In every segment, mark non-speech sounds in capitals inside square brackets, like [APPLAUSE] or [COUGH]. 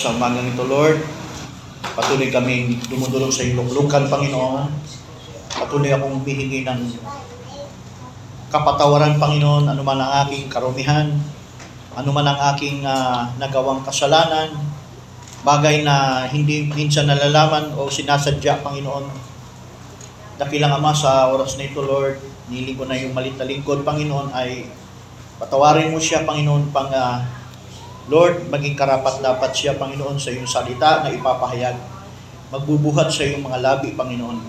Sa umagang ito, Lord, patuloy kaming dumudulog sa iyong luklukan, Panginoon. Patuloy akong bihingi ng kapatawaran, Panginoon, anuman ang aking karumihan, anuman ang aking ah, nagawang kasalanan, bagay na hindi minsan nalalaman o sinasadya, Panginoon. Dakilang Ama sa oras na ito, Lord, nili ko na yung malit lingkod, Panginoon, ay patawarin mo siya, Panginoon, pang ah, Lord, maging karapat dapat siya, Panginoon, sa iyong salita na ipapahayag. Magbubuhat sa iyong mga labi, Panginoon.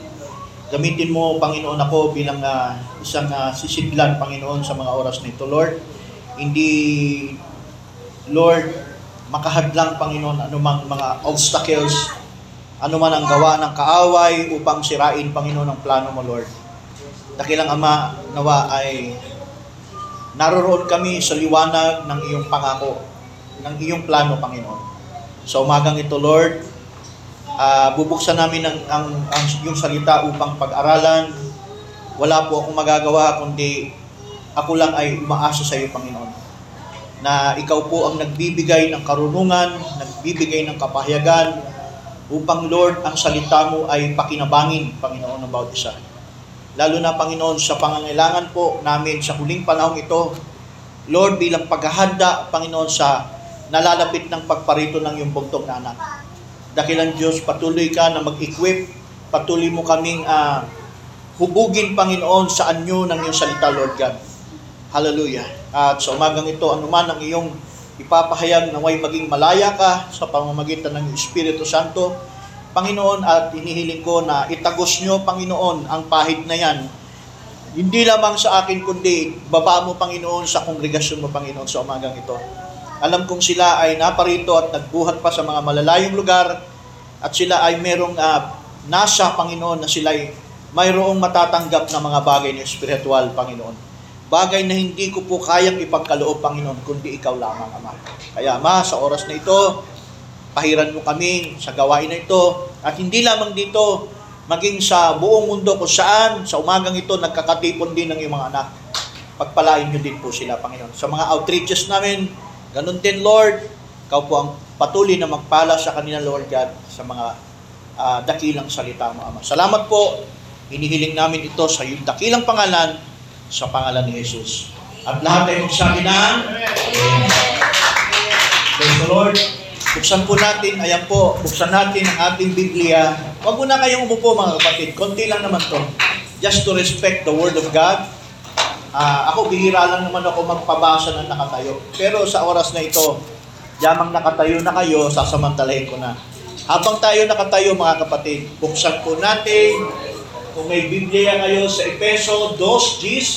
Gamitin mo, Panginoon, ako bilang ah, isang uh, sisidlan, Panginoon, sa mga oras na ito, Lord. Hindi, Lord, makahadlang, Panginoon, anumang mga obstacles, anuman ang gawa ng kaaway upang sirain, Panginoon, ang plano mo, Lord. Dakilang Ama, nawa ay naroroon kami sa liwanag ng iyong pangako, ng iyong plano, Panginoon. Sa umagang ito, Lord, ah, bubuksan namin ang, ang, ang iyong salita upang pag-aralan. Wala po akong magagawa, kundi ako lang ay umaasa sa iyo, Panginoon. Na ikaw po ang nagbibigay ng karunungan, nagbibigay ng kapahayagan, upang, Lord, ang salita mo ay pakinabangin, Panginoon, ng bawat isa. Lalo na, Panginoon, sa pangangailangan po namin sa huling panahong ito, Lord, bilang paghahanda, Panginoon, sa nalalapit ng pagparito ng iyong bugtong na anak. Dakilang Diyos, patuloy ka na mag-equip, patuloy mo kaming ah, hubugin, Panginoon, sa anyo ng iyong salita, Lord God. Hallelujah. At sa umagang ito, anuman ang iyong ipapahayag naway maging malaya ka sa pamamagitan ng Espiritu Santo, Panginoon, at inihiling ko na itagos nyo, Panginoon, ang pahid na yan. Hindi lamang sa akin, kundi baba mo, Panginoon, sa kongregasyon mo, Panginoon, sa umagang ito. Alam kong sila ay naparito at nagbuhat pa sa mga malalayong lugar at sila ay merong ah, nasa, Panginoon, na sila ay mayroong matatanggap na mga bagay na espiritual, Panginoon. Bagay na hindi ko po kayang ipagkaloob, Panginoon, kundi ikaw lamang, Ama. Kaya, Ama, sa oras na ito, pahiran mo kami sa gawain na ito. At hindi lamang dito, maging sa buong mundo kung saan, sa umagang ito, nagkakatipon din ng iyong mga anak. Pagpalain nyo din po sila, Panginoon. Sa mga outreaches namin, ganun din, Lord. Ikaw po ang patuloy na magpala sa kanila, Lord God, sa mga ah, dakilang salita mo, Ama. Salamat po. Hinihiling namin ito sa iyong dakilang pangalan, sa pangalan ni Jesus. At lahat ay magsabi ng Praise the Lord. Buksan po natin, ayan po, buksan natin ang ating Biblia. Huwag mo na kayong umupo mga kapatid, konti lang naman to. Just to respect the Word of God. Ah, ako, bihira lang naman ako magpabasa ng nakatayo. Pero sa oras na ito, yamang nakatayo na kayo, sasamantalahin ko na. Habang tayo nakatayo mga kapatid, buksan po natin, kung may Biblia kayo sa Epeso 2, Gs,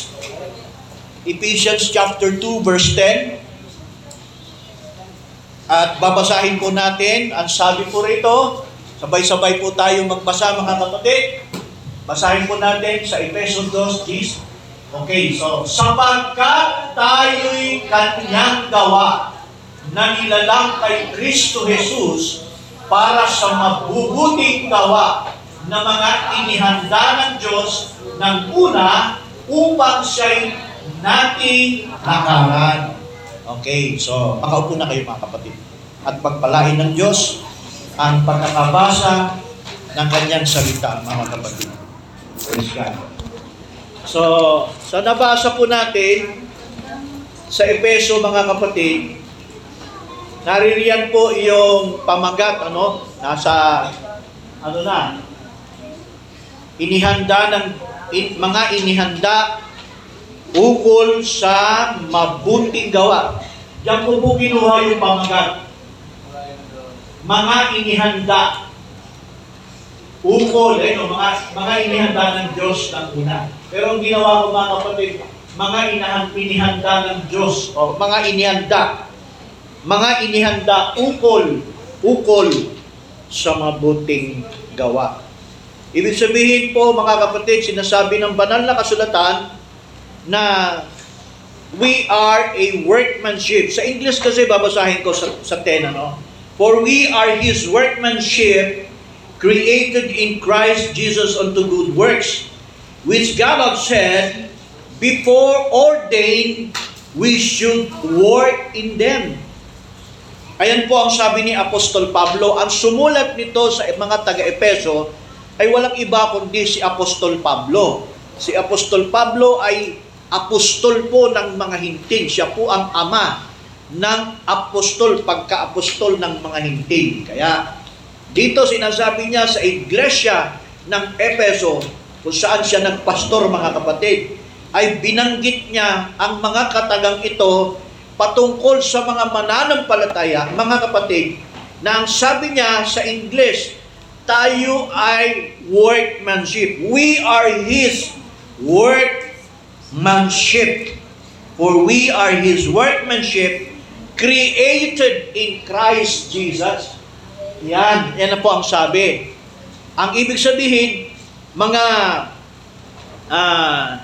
Ephesians chapter 2, verse 10, at babasahin po natin, ang sabi po rito, sabay-sabay po tayo magbasa mga kapatid. Basahin po natin sa Epeso 2, Gs. Okay, so, sapagkat tayo'y kanyang gawa na nilalang kay Kristo Jesus para sa mabubuting gawa na mga inihanda ng Diyos ng una upang siya'y nating hakaran. Okay, so makaupo na kayo mga kapatid. At pagpalain ng Diyos ang pagkakabasa ng kanyang salita, mga kapatid. Praise God. So, sa nabasa po natin sa Epeso, mga kapatid, naririyan po yung pamagat, ano, nasa, ano na, inihanda ng, in, mga inihanda ukol sa mabuting gawa. Diyan po po kinuha yung pamagat. Mga inihanda. Ukol, eh, no, mga, mga inihanda ng Diyos ng una. Pero ang ginawa ko mga kapatid, mga inahan, inihanda ng Diyos, o mga inihanda. Mga inihanda ukol, ukol sa mabuting gawa. Ibig sabihin po mga kapatid, sinasabi ng banal na kasulatan, na we are a workmanship. Sa English kasi babasahin ko sa, sa 10, ano? For we are His workmanship, created in Christ Jesus unto good works, which God hath said, before ordained, we should work in them. Ayan po ang sabi ni Apostol Pablo, ang sumulat nito sa mga taga-Epeso ay walang iba kundi si Apostol Pablo. Si Apostol Pablo ay apostol po ng mga hinting. Siya po ang ama ng apostol, pagka-apostol ng mga hinting. Kaya dito sinasabi niya sa iglesia ng Epeso, kung saan siya nagpastor mga kapatid, ay binanggit niya ang mga katagang ito patungkol sa mga mananampalataya, mga kapatid, na ang sabi niya sa English, tayo ay workmanship. We are His workmanship. For we are His workmanship created in Christ Jesus. Yan, yan na po ang sabi. Ang ibig sabihin, mga ah,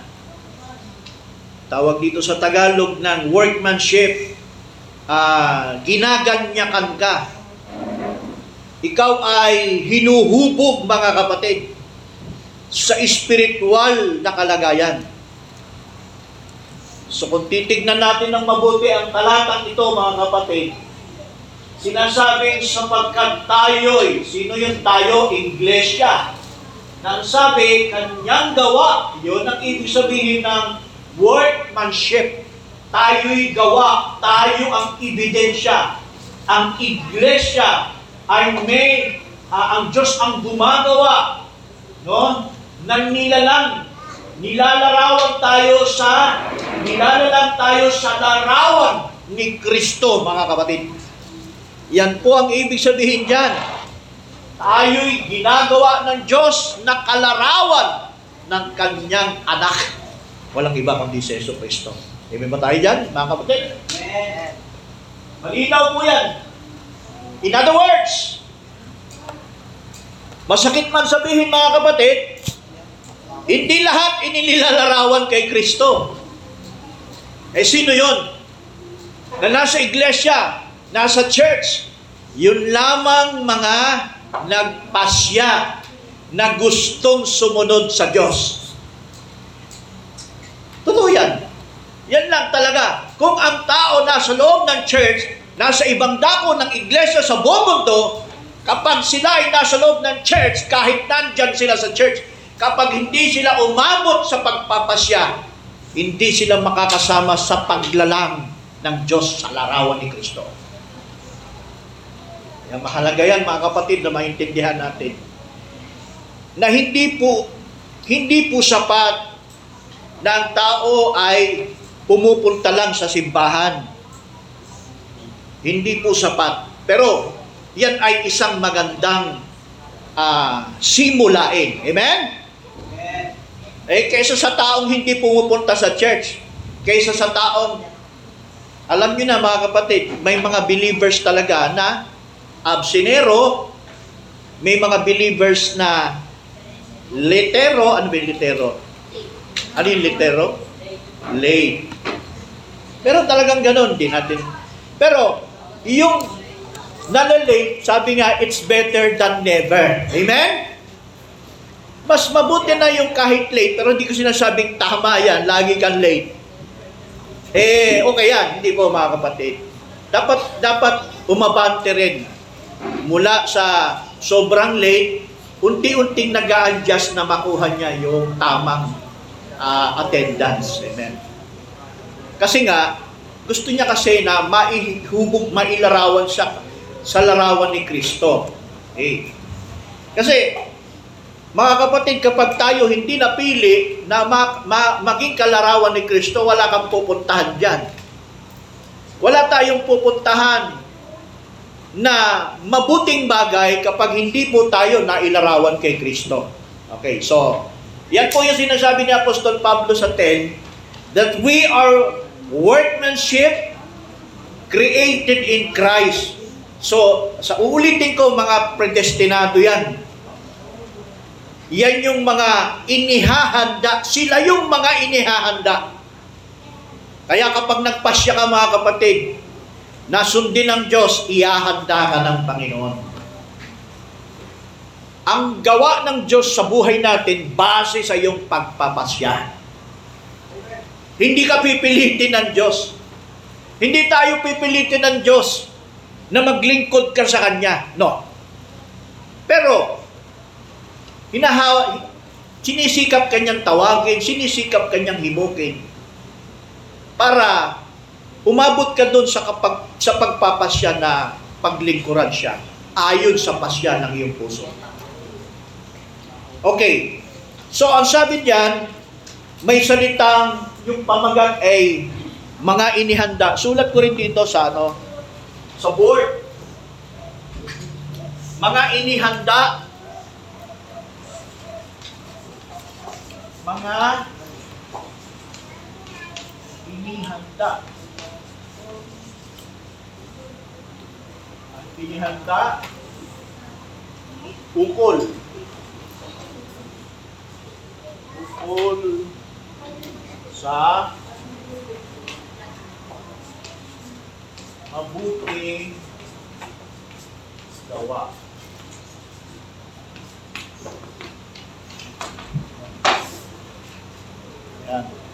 tawag dito sa Tagalog ng workmanship, ah, ginaganyakan ka. Ikaw ay hinuhubog mga kapatid sa espiritual na kalagayan. So kung titignan natin ng mabuti ang talatang ito mga kapatid, sinasabing sapagkat tayo'y, sino yung tayo? Iglesia. Nang sabi, kanyang gawa, yun ang ibig sabihin ng workmanship. Tayo'y gawa, tayo ang ebidensya. Ang iglesia ay may, ah, ang Diyos ang gumagawa, no? Nang nilalang, nilalarawan tayo sa, nilalalang tayo sa larawan ni Kristo, mga kapatid. Yan po ang ibig sabihin dyan. Tayo'y ginagawa ng Diyos na kalarawan ng kanyang anak. Walang iba kundi si Yeso Kristo. Amen ba tayo dyan, mga kapatid? Malinaw po yan. In other words, masakit man sabihin mga kapatid, hindi lahat inilalarawan kay Kristo. Eh sino yon? Na nasa iglesia, nasa church, yun lamang mga nagpasya na gustong sumunod sa Diyos. Totoo yan. Yan lang talaga. Kung ang tao nasa loob ng church, nasa ibang dako ng iglesia sa buong mundo, kapag sila ay nasa loob ng church, kahit nandyan sila sa church, kapag hindi sila umabot sa pagpapasya, hindi sila makakasama sa paglalang ng Diyos sa larawan ni Kristo. Kaya mahalaga yan mga kapatid na maintindihan natin na hindi po hindi po sapat na ang tao ay pumupunta lang sa simbahan. Hindi po sapat. Pero yan ay isang magandang ah, simulain. Amen? Eh, kaysa sa taong hindi pumupunta sa church, kaysa sa taong, alam nyo na mga kapatid, may mga believers talaga na absinero, may mga believers na litero, ano ba yung litero? Ano yung litero? Lay. Pero talagang ganun, di natin. Pero, yung nalalate, sabi nga, it's better than never. Amen? Mas mabuti na yung kahit late, pero hindi ko sinasabing tama yan, lagi kang late. Eh, okay yan, hindi po mga kapatid. Dapat, dapat umabante rin mula sa sobrang late, unti-unting nag adjust na makuha niya yung tamang ah, attendance. Amen. Kasi nga, gusto niya kasi na maihubog, mailarawan siya sa larawan ni Kristo. Eh. Kasi, mga kapatid, kapag tayo hindi napili na ma- ma- maging kalarawan ni Kristo, wala kang pupuntahan dyan. Wala tayong pupuntahan na mabuting bagay kapag hindi po tayo nailarawan kay Kristo. Okay, so, yan po yung sinasabi ni Apostol Pablo sa 10, that we are workmanship created in Christ. So, sa uulitin ko, mga predestinado yan. Yan yung mga inihahanda. Sila yung mga inihahanda. Kaya kapag nagpasya ka mga kapatid, nasundin ng Diyos, ihahanda ka ng Panginoon. Ang gawa ng Diyos sa buhay natin, base sa iyong pagpapasya. Hindi ka pipilitin ng Diyos. Hindi tayo pipilitin ng Diyos. na maglingkod ka sa Kanya. No. Pero, hinahawa, sinisikap kanyang tawagin, sinisikap kanyang himukin para umabot ka doon sa, kapag, sa pagpapasya na paglingkuran siya ayon sa pasya ng iyong puso. Okay. So, ang sabi diyan, may salitang yung pamagat ay mga inihanda. Sulat ko rin dito sa ano, sa board. Mga inihanda. Mga inihanda. Inihanda. Ukol. Ukol sa mabuting gawa. Yan.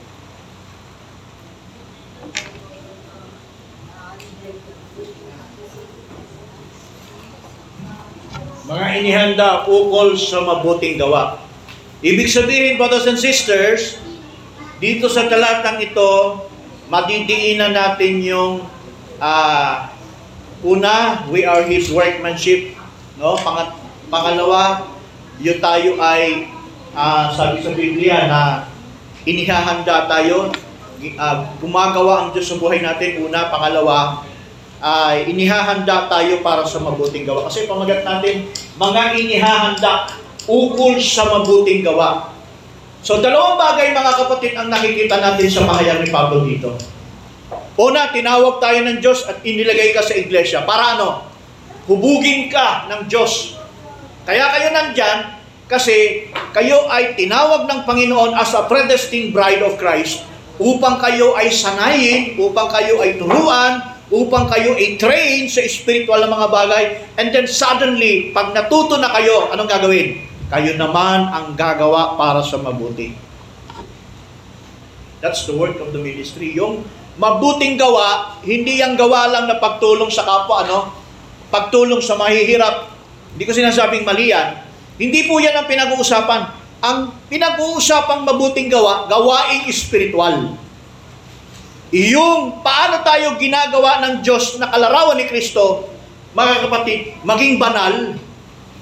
Mga inihanda ukol sa mabuting gawa. Ibig sabihin, brothers and sisters, dito sa talatang ito, madidiinan natin yung ah, una, we are His workmanship. No? Pangat, pangalawa, yung tayo ay, ah, sabi sa Biblia na inihahanda tayo, ah, gumagawa ang Diyos sa buhay natin. Una, pangalawa, ay inihahanda tayo para sa mabuting gawa. Kasi pamagat natin, mga inihahanda ukol sa mabuting gawa. So dalawang bagay mga kapatid ang nakikita natin sa pahayag ni Pablo dito. Una, tinawag tayo ng Diyos at inilagay ka sa iglesia. Para ano? Hubugin ka ng Diyos. Kaya kayo nandyan kasi kayo ay tinawag ng Panginoon as a predestined bride of Christ upang kayo ay sanayin, upang kayo ay turuan, upang kayo ay train sa spiritual na mga bagay. And then suddenly, pag natuto na kayo, anong gagawin? Kayo naman ang gagawa para sa mabuti. That's the work of the ministry. Yung mabuting gawa, hindi yung gawa lang na pagtulong sa kapwa, ano? Pagtulong sa mahihirap. Hindi ko sinasabing mali yan. Hindi po yan ang pinag-uusapan. Ang pinag-uusapang mabuting gawa, gawaing espiritual. Yung paano tayo ginagawa ng Diyos na kalarawan ni Kristo, mga kapatid, maging banal,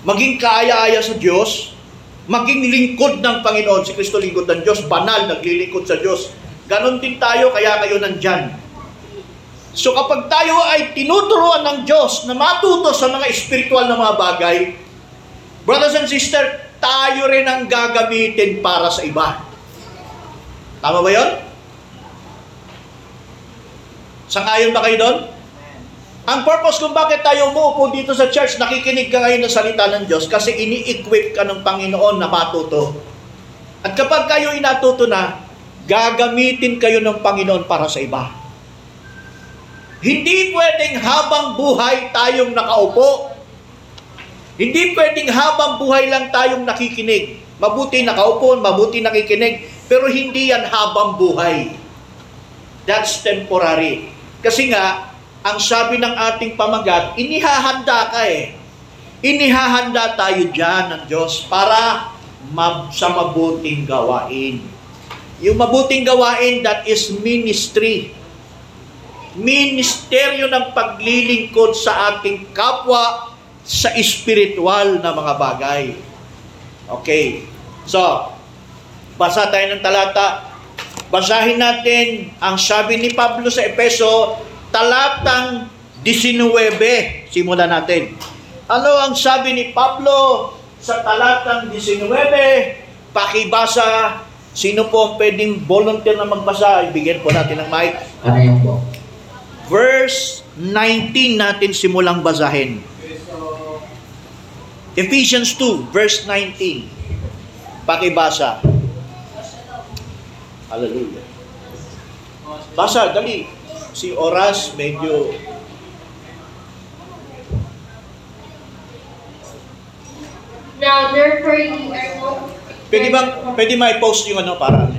maging kaaya-aya sa Diyos, maging lingkod ng Panginoon. Si Kristo lingkod ng Diyos, banal, naglilingkod sa Diyos. Ganon din tayo, kaya kayo nandyan. So kapag tayo ay tinuturuan ng Diyos na matuto sa mga espiritual na mga bagay, brothers and sisters, tayo rin ang gagamitin para sa iba. Tama ba yon? Sangayon ba kayo doon? Ang purpose kung bakit tayo umuupo dito sa church, nakikinig ka ngayon ng salita ng Diyos kasi ini-equip ka ng Panginoon na matuto. At kapag kayo inatuto na, gagamitin kayo ng Panginoon para sa iba. Hindi pwedeng habang buhay tayong nakaupo. Hindi pwedeng habang buhay lang tayong nakikinig. Mabuti nakaupo, mabuti nakikinig, pero hindi yan habang buhay. That's temporary. Kasi nga, ang sabi ng ating pamagat, inihahanda ka eh. Inihahanda tayo dyan ng Diyos para ma- sa mabuting gawain. Yung mabuting gawain, that is ministry. Ministeryo ng paglilingkod sa ating kapwa sa espiritual na mga bagay. Okay. So, basa tayo ng talata. Basahin natin ang sabi ni Pablo sa Epeso, talatang 19. Simulan natin. Ano ang sabi ni Pablo sa talatang 19? Pakibasa. Sino po ang pwedeng volunteer na magbasa? Ibigyan po natin ng mic. Ano yung po? Verse 19 natin simulang basahin. Ephesians 2, verse 19. Pakibasa. Hallelujah. Basa, dali. Si Oras medyo Now therefore ye are no Pwede bang pwede mai-post yung ano para ano?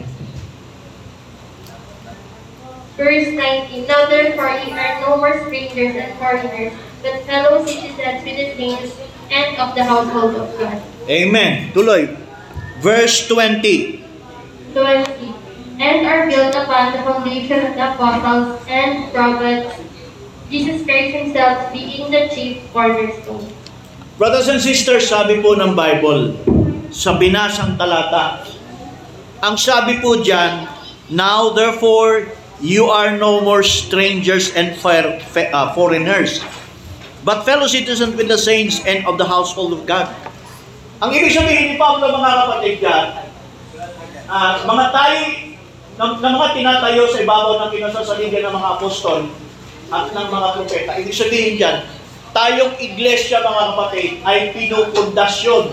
Verse 19 Now therefore ye are no more strangers and foreigners, but fellow citizens with the saints and of the household of God. Amen. Tuloy. Verse 20. 20. And are built upon the foundation of the apostles and prophets, Jesus Christ Himself being the chief cornerstone. Brothers and sisters, sabi po ng Bible, sa binasang talata, ang sabi po dyan, Now therefore, you are no more strangers and uh, foreigners, but fellow citizens with the saints and of the household of God. Ang ibig sabihin ni Pablo, mga kapatid dyan, ah, mga tayo, ng, ng mga tinatayo sa ibabaw ng kinasasaligan ng mga apostol at ng mga propeta, ibig sabihin dyan, tayong iglesia mga kapatid ay pinupundasyon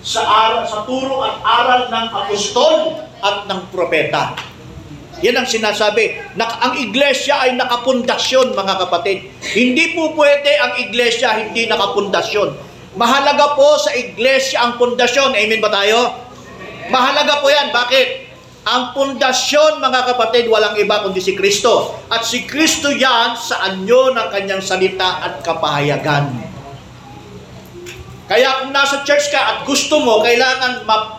sa aral, sa turo at aral ng apostol at ng propeta. Yan ang sinasabi. Na, ang iglesia ay nakapundasyon, mga kapatid. Hindi po pwede ang iglesia hindi nakapundasyon. Mahalaga po sa iglesia ang pundasyon. Amen ba tayo? Mahalaga po yan. Bakit? Ang pundasyon, mga kapatid, walang iba kundi si Kristo. At si Kristo yan sa anyo ng kanyang salita at kapahayagan. Kaya kung nasa church ka at gusto mo, kailangan ma-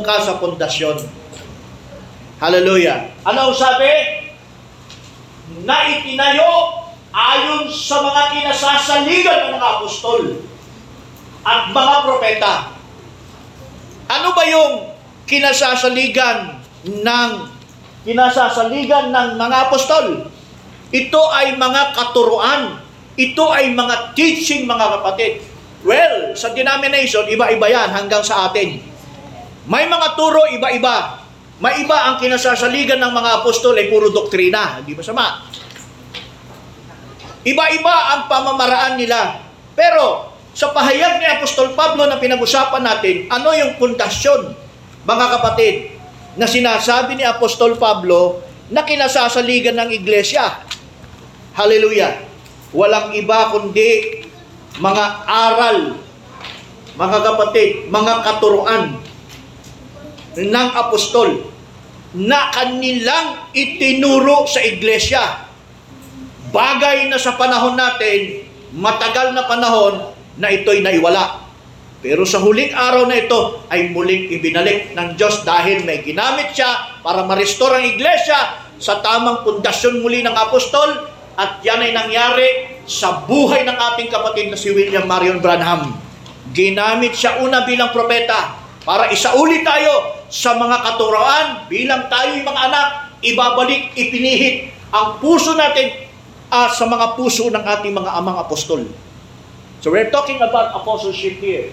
ka sa pundasyon. Hallelujah. Ano ang sabi? Na itinayo ayon sa mga kinasasaligan ng mga apostol at mga propeta. Ano ba yung kinasasaligan ng kinasasaligan ng mga apostol? Ito ay mga katuruan. Ito ay mga teaching mga kapatid. Well, sa denomination, iba-iba yan hanggang sa atin. May mga turo, iba-iba. May iba ang kinasasaligan ng mga apostol ay puro doktrina. Hindi masama. Iba-iba ang pamamaraan nila. Pero, sa pahayag ni Apostol Pablo na pinag-usapan natin, ano yung pundasyon, mga kapatid, na sinasabi ni Apostol Pablo na kinasasaligan ng iglesia. Hallelujah. Walang iba kundi mga aral, mga kapatid, mga katuruan ng apostol na kanilang itinuro sa iglesia. Bagay na sa panahon natin, matagal na panahon na ito'y naiwala. Pero sa huling araw na ito ay muling ibinalik ng Diyos dahil may ginamit siya para ma-restore ang iglesia sa tamang pundasyon muli ng apostol at yan ay nangyari sa buhay ng ating kapatid na si William Marion Branham. Ginamit siya una bilang propeta para isauli tayo sa mga katuroan bilang tayo'y mga anak, ibabalik, ipinihit ang puso natin ah, sa mga puso ng ating mga amang apostol. So we're talking about apostleship here.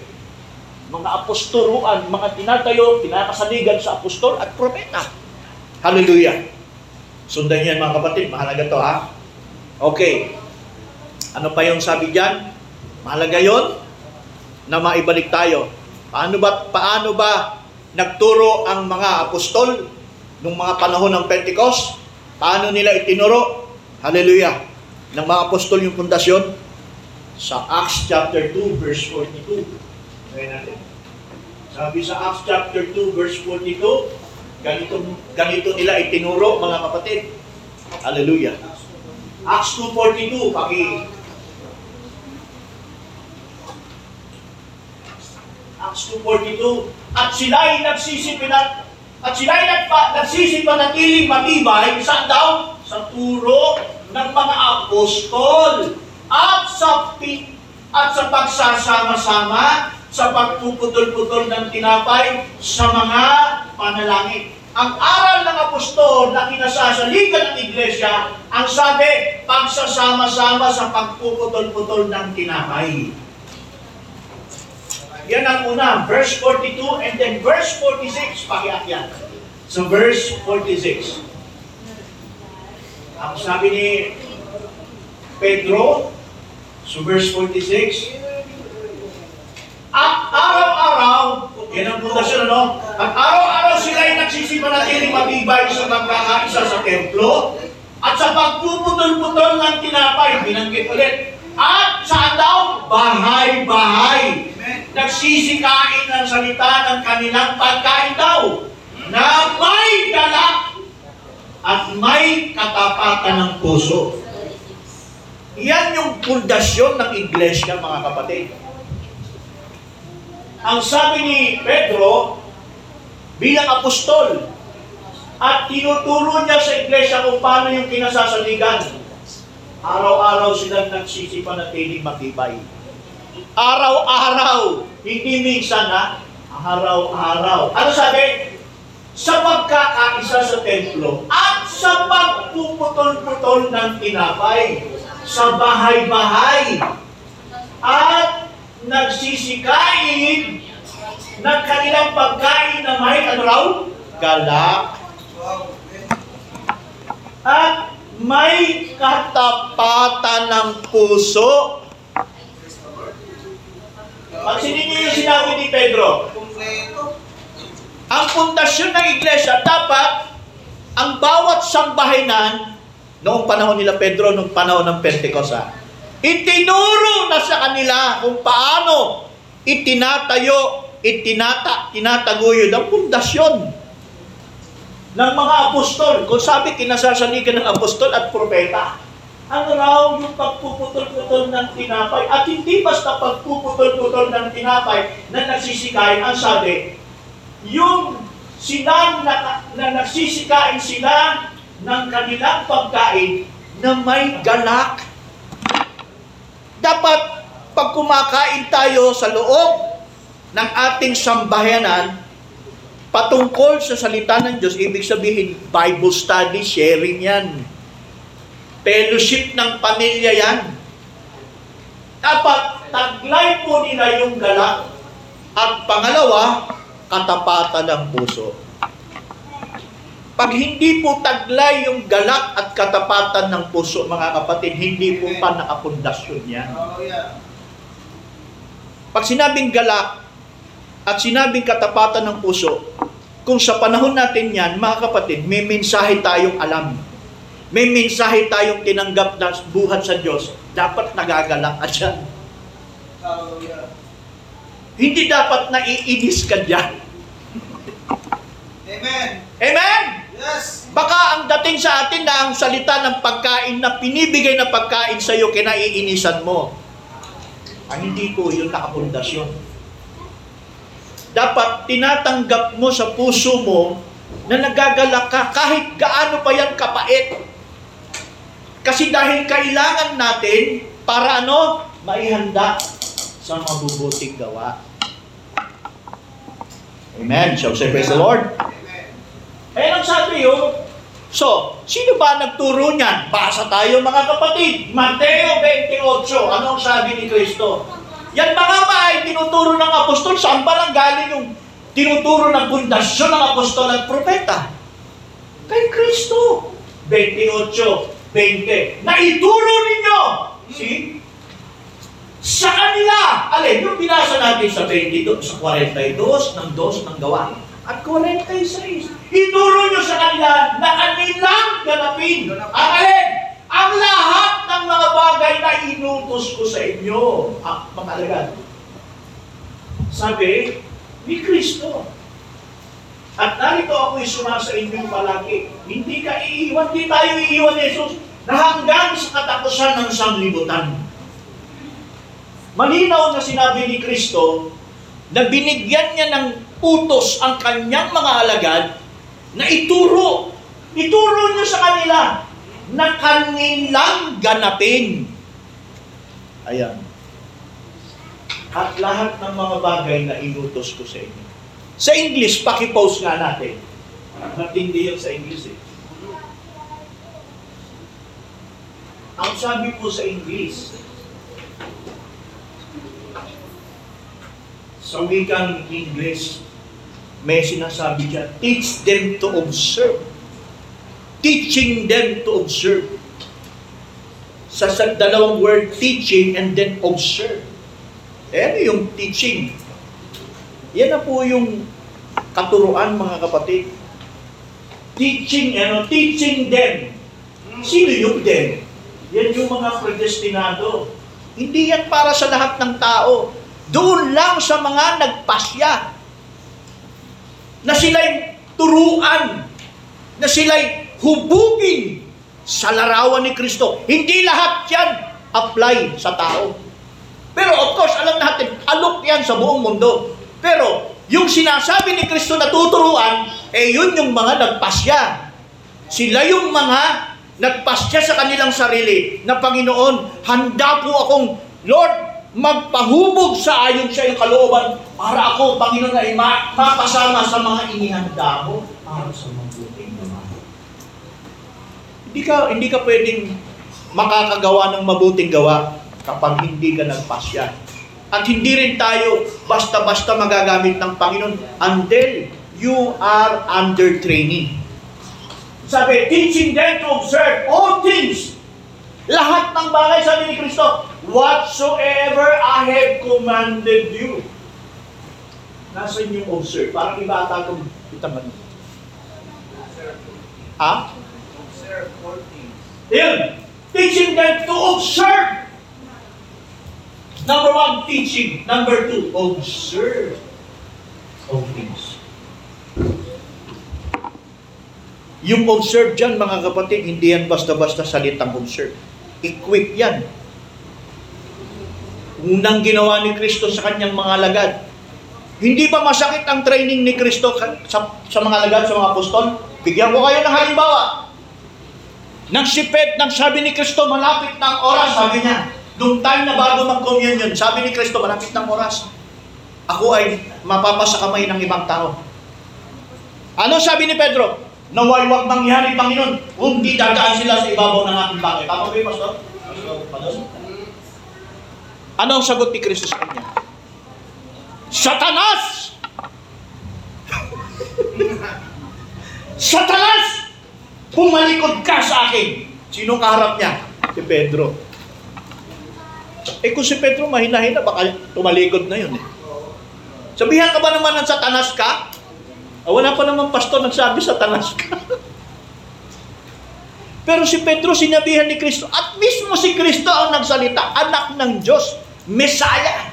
Mga aposturuan, mga tinatayo, pinakasaligan sa apostol at propeta. Hallelujah. Sundan yan mga kapatid, mahalaga to ha. Okay. Ano pa yung sabi diyan? Mahalaga yon na maibalik tayo. Paano ba paano ba nagturo ang mga apostol nung mga panahon ng Pentecost? Paano nila itinuro? Hallelujah. Ng mga apostol yung pundasyon sa Acts chapter 2 verse 42. Ngayon natin. Sabi sa Acts chapter 2 verse 42, ganito ganito nila itinuro mga kapatid. Hallelujah. Acts 2.42, paki Acts 2.42 At sila ay nagsisipinat at sila ay nagpa, nagsisipanatiling matibay saan daw? Sa turo ng mga apostol at sa at sa pagsasama-sama sa pagpuputol-putol ng tinapay sa mga panalangin. Ang aral ng apostol na kinasasaligan ng iglesia, ang sabi, pagsasama-sama sa pagpuputol-putol ng tinapay. Yan ang una, verse 42 and then verse 46, pakiakyan. So verse 46. Ang sabi ni Pedro, so verse 46, At araw-araw, yan ang pundasyon, ano? At araw-araw sila ay nagsisimanatiling matibay sa pagkakaisa sa templo at sa pagpuputol-putol ng tinapay, binanggit ulit. At saan daw? Bahay-bahay. Nagsisikain ng salita ng kanilang pagkain daw na may galak at may katapatan ng puso. Yan yung pundasyon ng iglesia, mga kapatid. Ang sabi ni Pedro, bilang apostol, at tinuturo niya sa iglesia kung paano yung kinasasaligan. Araw-araw silang nagsisipanatiling matibay. Araw-araw, hindi minsan na, araw-araw. Ano sabi? Sa pagkakaisa sa templo at sa pagpuputol-putol ng tinapay sa bahay-bahay at nagsisikain ng kanilang pagkain na may ano raw? Galak. At may katapatan ng puso. Pansinin niyo yung sinabi ni Pedro. Ang pundasyon ng iglesia, dapat ang bawat sambahinan noong panahon nila Pedro, noong panahon ng Pentecost, itinuro na sa kanila kung paano itinatayo, itinata, tinataguyod ang pundasyon ng mga apostol. Kung sabi, kinasasaligan ng apostol at propeta. Ano raw yung pagpuputol-putol ng tinapay at hindi basta pagpuputol-putol ng tinapay na nagsisikain, ang sabi, yung sila na, na nagsisikain sila ng kanilang pagkain na may galak. Dapat pag kumakain tayo sa loob ng ating sambahayanan, patungkol sa salita ng Diyos, ibig sabihin, Bible study, sharing yan. Fellowship ng pamilya yan. Dapat taglay po nila yung galak. At pangalawa, katapatan ng puso. Pag hindi po taglay yung galak at katapatan ng puso, mga kapatid, hindi po pa nakapundasyon yan. Pag sinabing galak at sinabing katapatan ng puso, kung sa panahon natin yan, mga kapatid, may mensahe tayong alam. May mensahe tayong tinanggap na buhat sa Diyos, dapat nagagalak ka dyan. Hindi dapat naiinis ka dyan. Amen. Amen? Baka ang dating sa atin na ang salita ng pagkain na pinibigay na pagkain sa iyo, kinaiinisan mo. Ang hindi po yun nakapundasyon. Dapat tinatanggap mo sa puso mo na nagagalak ka kahit gaano pa yan kapait. Kasi dahil kailangan natin para ano? Maihanda sa mabubuting gawa. Amen. Shall we say praise the Lord? Eh, ang sabi yun, so, sino ba nagturo niyan? Basa tayo mga kapatid. Mateo 28, ano ang sabi ni Kristo? Yan mga ba ay tinuturo ng apostol? Saan ba nang galing yung tinuturo ng pundasyon ng apostol at propeta? Kay Kristo. 28, 20. Naituro ninyo! See? Sa kanila! Alin, yung binasa natin sa 22, sa 42, ng 2 ng gawa. At 46. Ituro nyo sa kanila na kanilang ganapin. Ang alin? Ang lahat ng mga bagay na inutos ko sa inyo. Ah, mga alagad. Sabi ni Kristo. At narito ako'y sumasa inyo palagi. Hindi ka iiwan, hindi tayo iiwan ni Jesus na hanggang sa katapusan ng sanglibutan. Malinaw na sinabi ni Kristo na binigyan niya ng utos ang kanyang mga alagad na ituro. Ituro niya sa kanila na kanilang ganapin. Ayan. At lahat ng mga bagay na inutos ko sa inyo. Sa English, pakipost nga natin. Matindi yun sa English eh. Ang sabi po sa English, sa wikang English, may sinasabi dyan, teach them to observe. Teaching them to observe. Sa, sa dalawang word, teaching and then observe. Eh, yung teaching? Yan na po yung katuruan, mga kapatid. Teaching, ano, teaching them. Sino yung them? Yan yung mga predestinado. Hindi yan para sa lahat ng tao. Doon lang sa mga nagpasya. Na sila'y turuan. Na sila'y hubugin sa larawan ni Kristo. Hindi lahat yan apply sa tao. Pero of course, alam natin, alok yan sa buong mundo. Pero, yung sinasabi ni Kristo na tuturuan, eh yun yung mga nagpasya. Sila yung mga nagpasya sa kanilang sarili na Panginoon, handa po akong, Lord, magpahubog sa ayon sa iyong kalooban para ako, Panginoon, ay ma- mapasama sa mga inihanda mo para sa mabuting gawa. Hindi ka, hindi ka pwedeng makakagawa ng mabuting gawa kapag hindi ka nagpasya. At hindi rin tayo basta-basta magagamit ng Panginoon until you are under training. Sabi, teaching them to observe all things. Lahat ng bagay, sabi ni Kristo, whatsoever I have commanded you. Nasaan yung observe? Parang iba ata itong itaman. Ha? Observe all things. Yun. Teaching them to observe. Number one, teaching. Number two, observe all things. Yung observe dyan, mga kapatid, hindi yan basta-basta salitang observe. Equip yan. Unang ginawa ni Kristo sa kanyang mga lagad. Hindi ba masakit ang training ni Kristo sa, sa mga lagad, sa mga apostol? Bigyan ko kayo ng halimbawa. Nang sipet, nang sabi ni Kristo, malapit ng oras, sabi niya, nung time na bago mag-communion, sabi ni Kristo, malapit ng oras, ako ay mapapasa kamay ng ibang tao. Ano sabi ni Pedro? Naway wag mangyari, Panginoon, kung di dadaan sila sa ibabaw ng aking bakit. Tama ba yun, Pastor? Ano ang sagot ni Kristo sa kanya? Satanas! Satanas! Pumalikod ka sa akin. Sino kaharap niya? Si Pedro. Eh kung si Pedro mahina-hina, baka tumalikod na yun eh. Sabihan ka ba naman ng satanas ka? Ah, wala pa naman pastor nagsabi satanas ka. [LAUGHS] Pero si Pedro sinabihan ni Kristo, at mismo si Kristo ang nagsalita, anak ng Diyos, Messiah.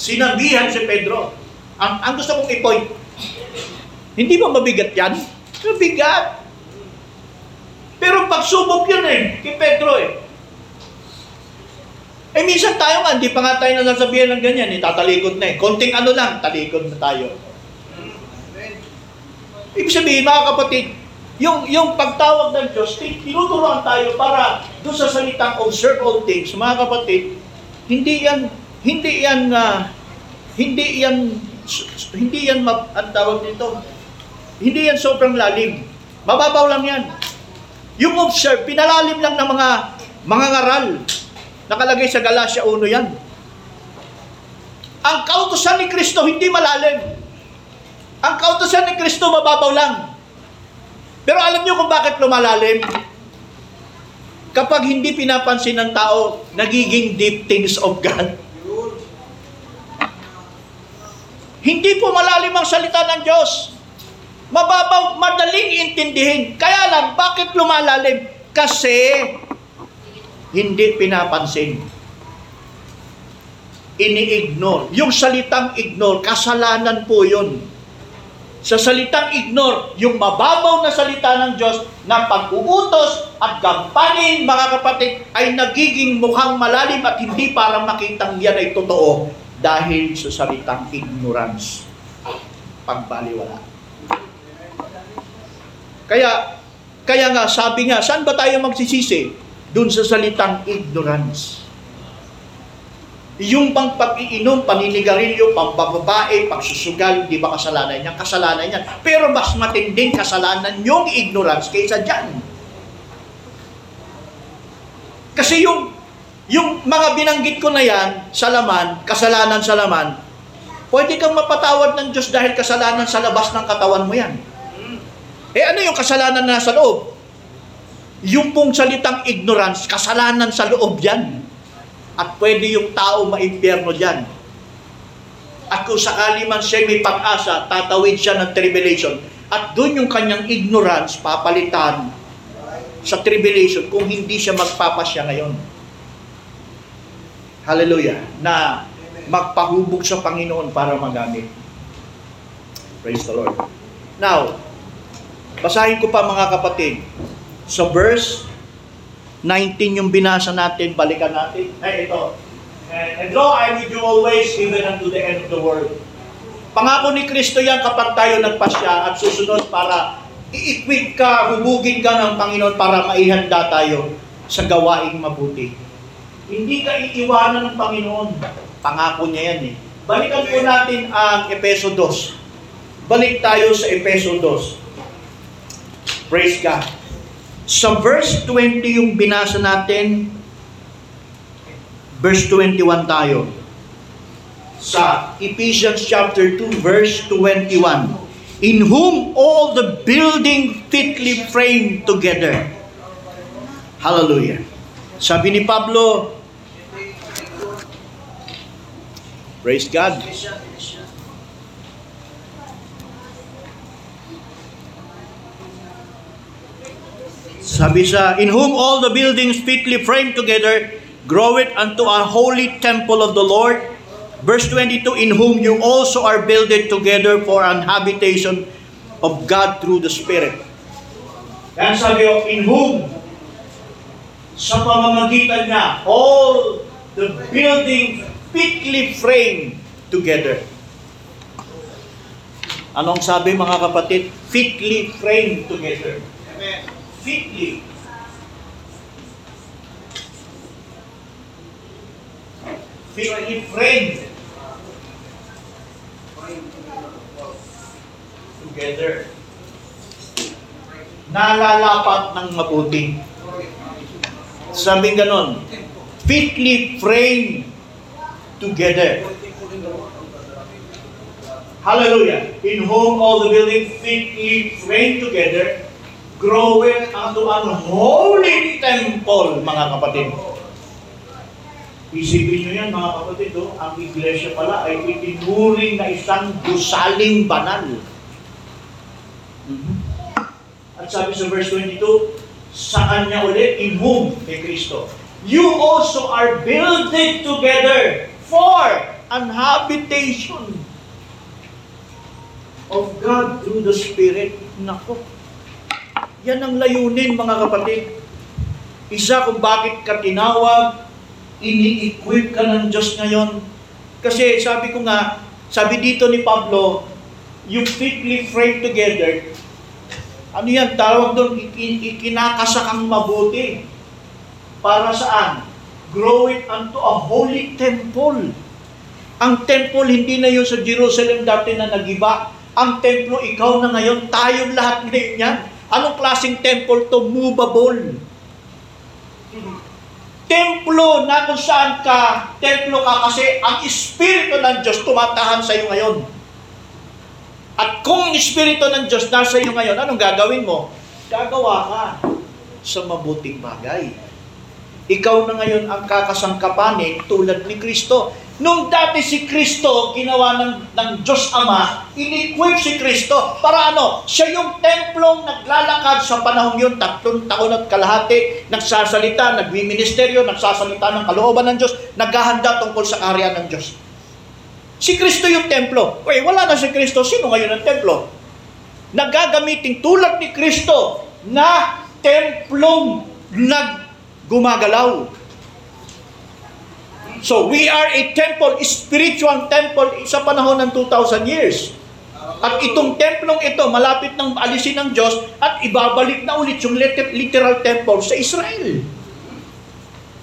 Sinabihan si Pedro. Ang, ang gusto kong i-point, hindi ba mabigat yan? Mabigat. Pero pagsubok yun eh, kay Pedro eh. Eh minsan tayo nga, hindi pa nga tayo nasasabihan ng ganyan, eh, na eh. Konting ano lang, talikod na tayo. Ibig sabihin, mga kapatid, yung, yung pagtawag ng Diyos, tin- tinuturoan tayo para doon sa salitang observe all things, mga kapatid, hindi yan, hindi yan, ah, hindi yan, hindi yan, map, ang tawag nito, hindi yan sobrang lalim. Mababaw lang yan. Yung observe, pinalalim lang ng mga mga ngaral. Nakalagay sa Galatia 1 yan. Ang kautosan ni Kristo hindi malalim. Ang kautosan ni Kristo mababaw lang. Pero alam niyo kung bakit lumalalim? Kapag hindi pinapansin ng tao, nagiging deep things of God. Hindi po malalim ang salita ng Diyos. Mababaw, madaling intindihin. Kaya lang, bakit lumalalim? Kasi hindi pinapansin. Ini-ignore. Yung salitang ignore, kasalanan po yun. Sa salitang ignore, yung mababaw na salita ng Diyos na pag-uutos at gampanin, mga kapatid, ay nagiging mukhang malalim at hindi para makitang yan ay totoo dahil sa salitang ignorance. Pagbaliwala. Kaya, kaya nga, sabi nga, saan ba tayo magsisisi? Doon sa salitang ignorance. Yung pang pag-iinom, paninigarilyo, pambababae, pagsusugal, di ba kasalanan niya? Kasalanan niya. Pero mas matinding kasalanan yung ignorance kaysa dyan. Kasi yung, yung mga binanggit ko na yan, sa laman, kasalanan sa laman, pwede kang mapatawad ng Diyos dahil kasalanan sa labas ng katawan mo yan. Eh ano yung kasalanan na nasa loob? Yung pong salitang ignorance, kasalanan sa loob yan. At pwede yung tao maimpyerno dyan. At kung sakali man siya may pag-asa, tatawid siya ng tribulation. At doon yung kanyang ignorance papalitan sa tribulation kung hindi siya magpapasya ngayon. Hallelujah. Na magpahubog sa Panginoon para magamit. Praise the Lord. Now, basahin ko pa mga kapatid. Sa verse 19 yung binasa natin, balikan natin. Ay, ito. And, and lo, I with you always, even unto the end of the world. Pangako ni Kristo yan kapag tayo nagpasya at susunod para i-equip ka, hubugin ka ng Panginoon para maihanda tayo sa gawaing mabuti. Hindi ka iiwanan ng Panginoon. Pangako niya yan eh. Balikan po natin ang Epeso 2. Balik tayo sa Epeso 2. Praise God. Sa verse 20 yung binasa natin, verse 21 tayo. Sa Ephesians chapter 2 verse 21. In whom all the building fitly framed together. Hallelujah. Sabi ni Pablo, Praise God. Sabi sa, In whom all the buildings fitly framed together grow it unto a holy temple of the Lord. Verse 22, In whom you also are builded together for an habitation of God through the Spirit. Yan sabi ko, in whom sa pamamagitan niya, all the building fitly framed together. Anong sabi mga kapatid? Fitly framed together. Amen. Fitly. Fitly framed together. Nalalapat ng mabuti. Sabi ganon, fitly framed together. Hallelujah. In whom all the building fitly framed together, growing unto an holy temple, mga kapatid. Isipin nyo yan, mga kapatid, oh, ang iglesia pala ay itinuring na isang gusaling banal. Mhm. At sabi sa verse 22, sa Kanya ulit, in whom, kay Kristo, you also are builded together for an habitation of God through the Spirit. Nako. Yan ang layunin, mga kapatid. Isa kung bakit ka tinawag, ini-equip ka ng Diyos ngayon. Kasi sabi ko nga, sabi dito ni Pablo, you fitly framed together, ano yan, tawag doon, iki- ikinakasakang mabuti. Para saan? Grow it unto a holy temple. Ang temple, hindi na yun sa Jerusalem dati na nagiba. Ang templo, ikaw na ngayon, tayong lahat ngayon yan. Anong klaseng temple to? Movable. Templo na kung saan ka, templo ka kasi ang Espiritu ng Diyos tumatahan sa iyo ngayon. At kung ang Espiritu ng Diyos nasa iyo ngayon, anong gagawin mo? Gagawa ka sa mabuting bagay. Ikaw na ngayon ang kakasangkapanin tulad ni Kristo. Nung dati si Kristo, ginawa ng, ng Diyos Ama, in-equip si Kristo para ano? Siya yung templong naglalakad sa panahong yun, tatlong taon at kalahati, nagsasalita, nagwiministeryo, nagsasalita ng kalooban ng Diyos, naghahanda tungkol sa karya ng Diyos. Si Kristo yung templo. Uy, wala na si Kristo. Sino ngayon ang templo? Nagagamitin tulad ni Kristo na templong naggumagalaw. So, we are a temple, spiritual temple sa panahon ng 2,000 years. At itong templong ito, malapit nang alisin ng Diyos at ibabalik na ulit yung lit- literal temple sa Israel.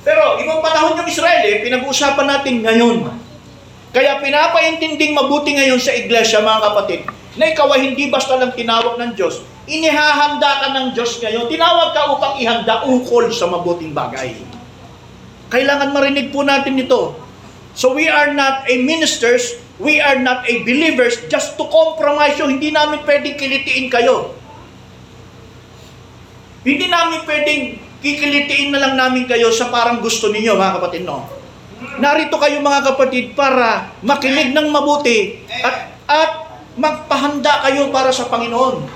Pero, ibang panahon yung Israel eh, pinag-uusapan natin ngayon. Kaya pinapaintinding mabuti ngayon sa iglesia, mga kapatid, na ikaw ay hindi basta lang tinawag ng Diyos. Inihahanda ka ng Diyos ngayon. Tinawag ka upang ihanda ukol sa mabuting bagay. Kailangan marinig po natin ito. So we are not a ministers, we are not a believers just to compromise you. Hindi namin pwedeng kilitiin kayo. Hindi namin pwedeng kikilitiin na lang namin kayo sa parang gusto ninyo, mga kapatid, no? Narito kayo mga kapatid para makinig ng mabuti at at magpahanda kayo para sa Panginoon.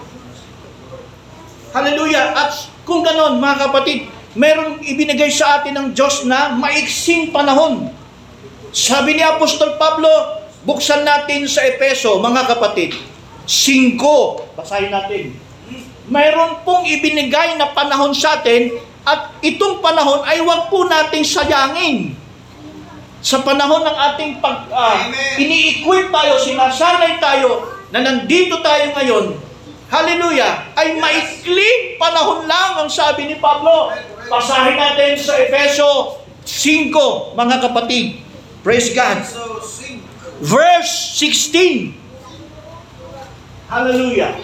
Hallelujah! At kung ganon, mga kapatid, meron ibinigay sa atin ng Diyos na maiksing panahon. Sabi ni Apostol Pablo, buksan natin sa Epeso, mga kapatid, 5, basahin natin. Mayroon pong ibinigay na panahon sa atin At itong panahon ay wag po nating sayangin. Sa panahon ng ating pag Amen. ini-equip tayo, sinasanay tayo na nandito tayo ngayon, hallelujah, ay maikling panahon lang ang sabi ni Pablo. Basahin natin sa Efeso 5, mga kapatid. Praise God. Verse 16. Hallelujah.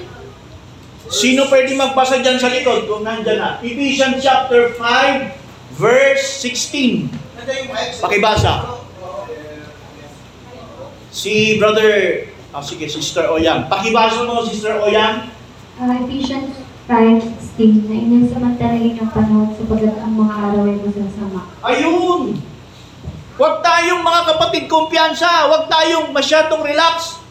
Sino pwede magbasa dyan sa likod kung nandyan na? Ephesians chapter 5, verse 16. Nandiyan yung mic. Pakibasa. Si brother, ah sige, sister Oyang. Pakibasa mo, sister Oyang. Uh, Ephesians 5.16 na inasamantalahin ang panahon sapagat ang mga araw ay masasama. Ayun! Huwag tayong mga kapatid kumpiyansa, huwag tayong masyadong relax.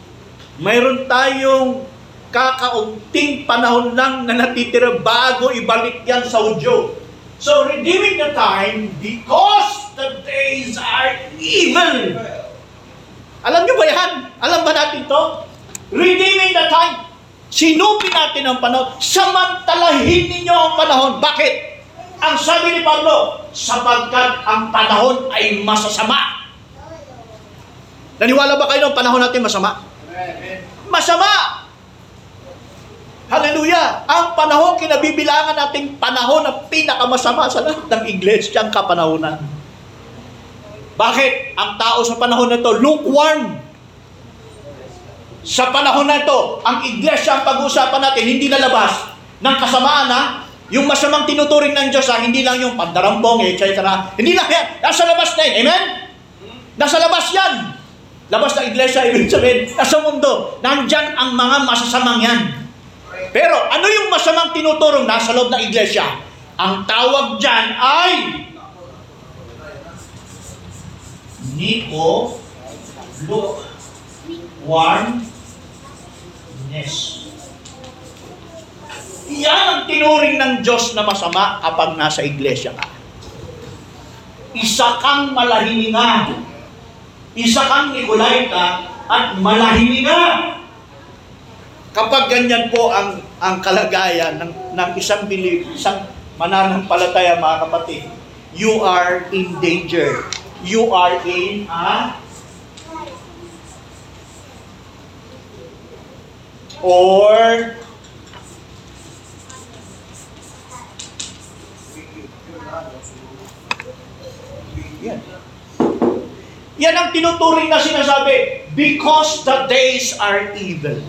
Mayroon tayong kakaunting panahon lang na natitira bago ibalik yan sa udyo. So, redeeming the time because the days are evil. Alam nyo ba yan? Alam ba natin to? Redeeming the time. Sinupin natin ang panahon. Samantalahin ninyo ang panahon. Bakit? Ang sabi ni Pablo, sapagkat ang panahon ay masasama. Naniwala ba kayo ng panahon natin masama? Masama! Hallelujah! Ang panahon kinabibilangan nating panahon na pinakamasama sa lahat ng iglesia ang kapanahonan. Bakit? Ang tao sa panahon na ito, lukewarm. Sa panahon na ito, ang iglesia ang pag-uusapan natin, hindi nalabas ng kasamaan na yung masamang tinuturing ng Diyos, ha? hindi lang yung pandarambong, etc. Hindi lang yan. Nasa labas na yun. Amen? Nasa labas yan. Labas ng iglesia, ibig sabihin, nasa mundo. Nandyan ang mga masasamang yan. Pero ano yung masamang tinuturong nasa loob ng iglesia? Ang tawag dyan ay Nico lukewarmness. Yan ang tinuring ng Diyos na masama kapag nasa iglesia ka. Isa kang malahininga. Isa kang Nicolaita at malahininga. Kapag ganyan po ang ang kalagayan ng, ng isang belief, isang mananampalataya mga kapatid, you are in danger. You are in a or yan. Yan ang tinuturing na sinasabi, because the days are evil.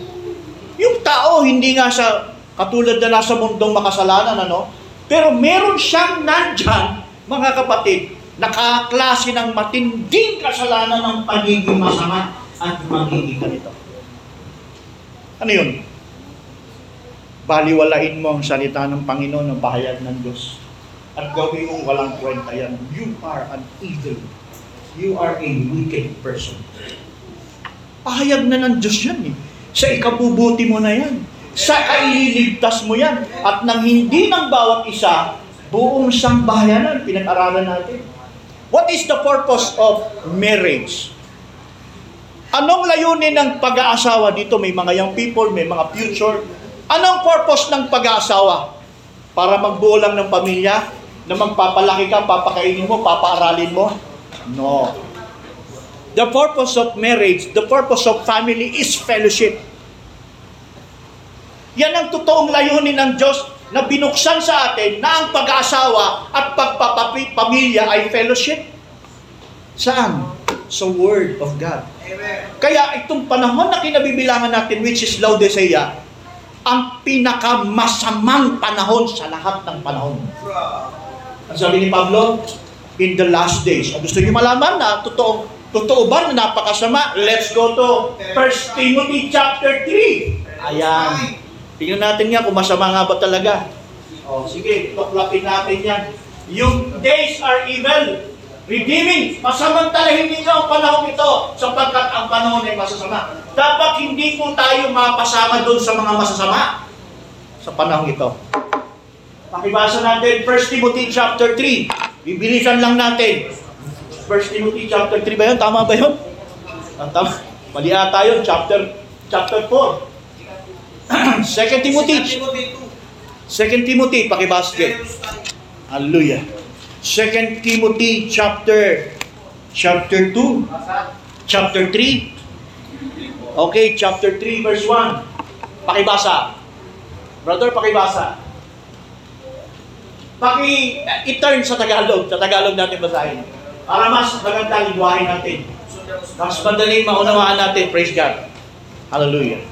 Yung tao, hindi nga sa katulad na nasa mundong makasalanan, ano? Pero meron siyang nandyan, mga kapatid, nakaklase ng matinding kasalanan ng pagiging masama at magiging ganito. Ano yun? Baliwalain mo ang salita ng Panginoon ng bahayag ng Diyos. At gawin mong walang kwenta yan. You are an evil. You are a wicked person. Pahayag na ng Diyos yan eh. Sa ikabubuti mo na yan. Sa kaililigtas mo yan. At nang hindi ng bawat isa, buong sambahayanan, pinag-aralan natin. What is the purpose of marriage? Anong layunin ng pag-aasawa dito? May mga young people, may mga future. Anong purpose ng pag-aasawa? Para magbuo lang ng pamilya? Na magpapalaki ka, papakainin mo, papaaralin mo? No. The purpose of marriage, the purpose of family is fellowship. Yan ang totoong layunin ng Diyos na binuksan sa atin na ang pag-aasawa at pagpapamilya ay fellowship. Saan? Sa Word of God. Kaya itong panahon na kinabibilangan natin, which is Laodicea, ang pinakamasamang panahon sa lahat ng panahon. Ang sabi ni Pablo, in the last days. Kung gusto niyo malaman na totoo, totoo ba na napakasama? Let's go to 1 Timothy chapter 3. Ayan. Tingnan natin yan kung masama nga ba talaga. O, sige, tuklapin natin yan. Yung days are evil. Redeeming, pasamantalahin ninyo ang panahon ito sapagkat ang panahon ay masasama. Dapat hindi po tayo mapasama doon sa mga masasama sa panahon ito. Pakibasa natin 1 Timothy chapter 3. Bibilisan lang natin. 1 Timothy chapter 3 ba yun? Tama ba yun? Ah, tama. Mali ata yun. Chapter, chapter 4. 2 [CLEARS THROAT] Timothy. 2 Timothy, pakibasa. Hallelujah. 2 Timothy chapter chapter 2, Basa. chapter 3. Okay, chapter 3 verse 1. Pakibasa. Brother, pakibasa. Paki i-turn sa Tagalog, sa Tagalog natin basahin. Para mas maganda lingwahe natin. Mas madaling maunawaan natin, praise God. Hallelujah.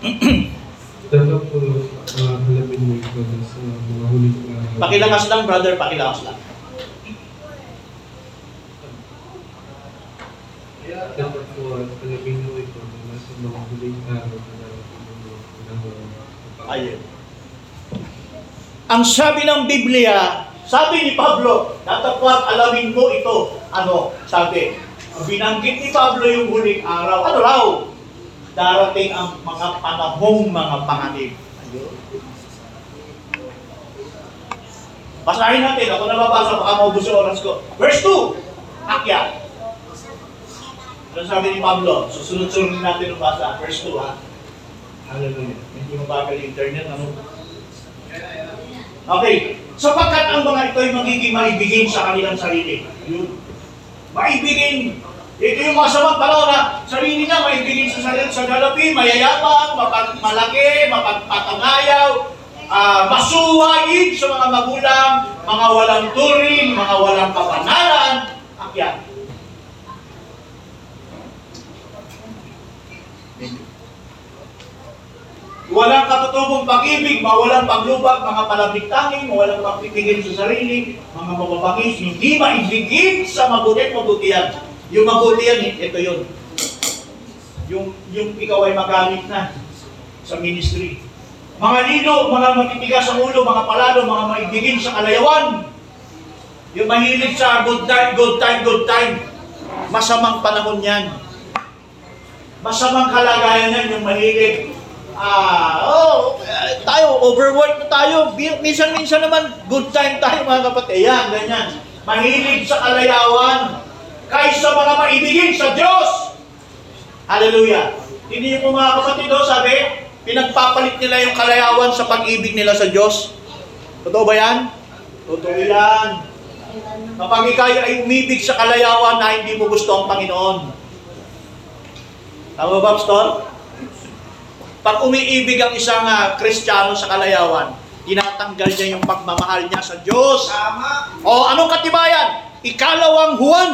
[CLEARS THROAT] Dapat po uh, alamin mo ito sa mga huling Pakilakas lang, brother, pakilakas lang. Dapat po uh, alamin mo ito na nasa mga huling araw na. Ayun. Ang sabi ng Biblia, sabi ni Pablo, datapwat alamin mo ito. Ano? Sabi, binanggit ni Pablo yung huling araw. Ano raw? Darating ang mga panahong mga panganib. Ayun. Basahin natin. Ako na babasa. Baka maubos yung oras ko. Verse 2. Akyat. Ano sabi ni Pablo? Susunod-sunod natin ang basa. Verse 2 ha. Hallelujah. Hindi mabagal yung internet. Ano? Okay. Sapagkat ang mga ito ay magiging maibigin sa kanilang sarili. Yun. Maibigin. Ito yung masamang panahon na sarili niya maibigin sa sarili sa dalapi, mayayabang, mapag malaki, mapagpatangayaw, ah masuwayin sa mga magulang, mga walang turing, mga walang kapanalan. Akyat. Walang katutubong pag-ibig, mawalang paglubag, mga palabigtangin, mawalang pagpipigil sa sarili, mga mababangis, hindi maibigin sa mabuti at mabutihan. Yung mabutihan, ito yun. Yung, yung ikaw ay magamit na sa ministry. Mga lino, mga matitigas sa ulo, mga palalo, mga maibigin sa kalayawan. Yung mahilig sa good time, good time, good time. Masamang panahon yan. Masamang kalagayan yan yung mahilig. Ah, oh, eh, tayo, overwork na tayo. Minsan-minsan naman, good time tayo mga kapatid. Yan, ganyan. Mahilig sa kalayawan. Kaysa mga maibigin sa Diyos. Hallelujah. Hindi mo mga kapatid oh, sabi, pinagpapalit nila yung kalayawan sa pag-ibig nila sa Diyos. Totoo ba yan? Totoo yan. Kapag ikaw ay umibig sa kalayawan na hindi mo gusto ang Panginoon. Tama ba, Pastor? Pag umiibig ang isang ah, Kristiyano sa kalayawan, tinatanggal niya yung pagmamahal niya sa Diyos. Tama. O anong katibayan? Ikalawang Juan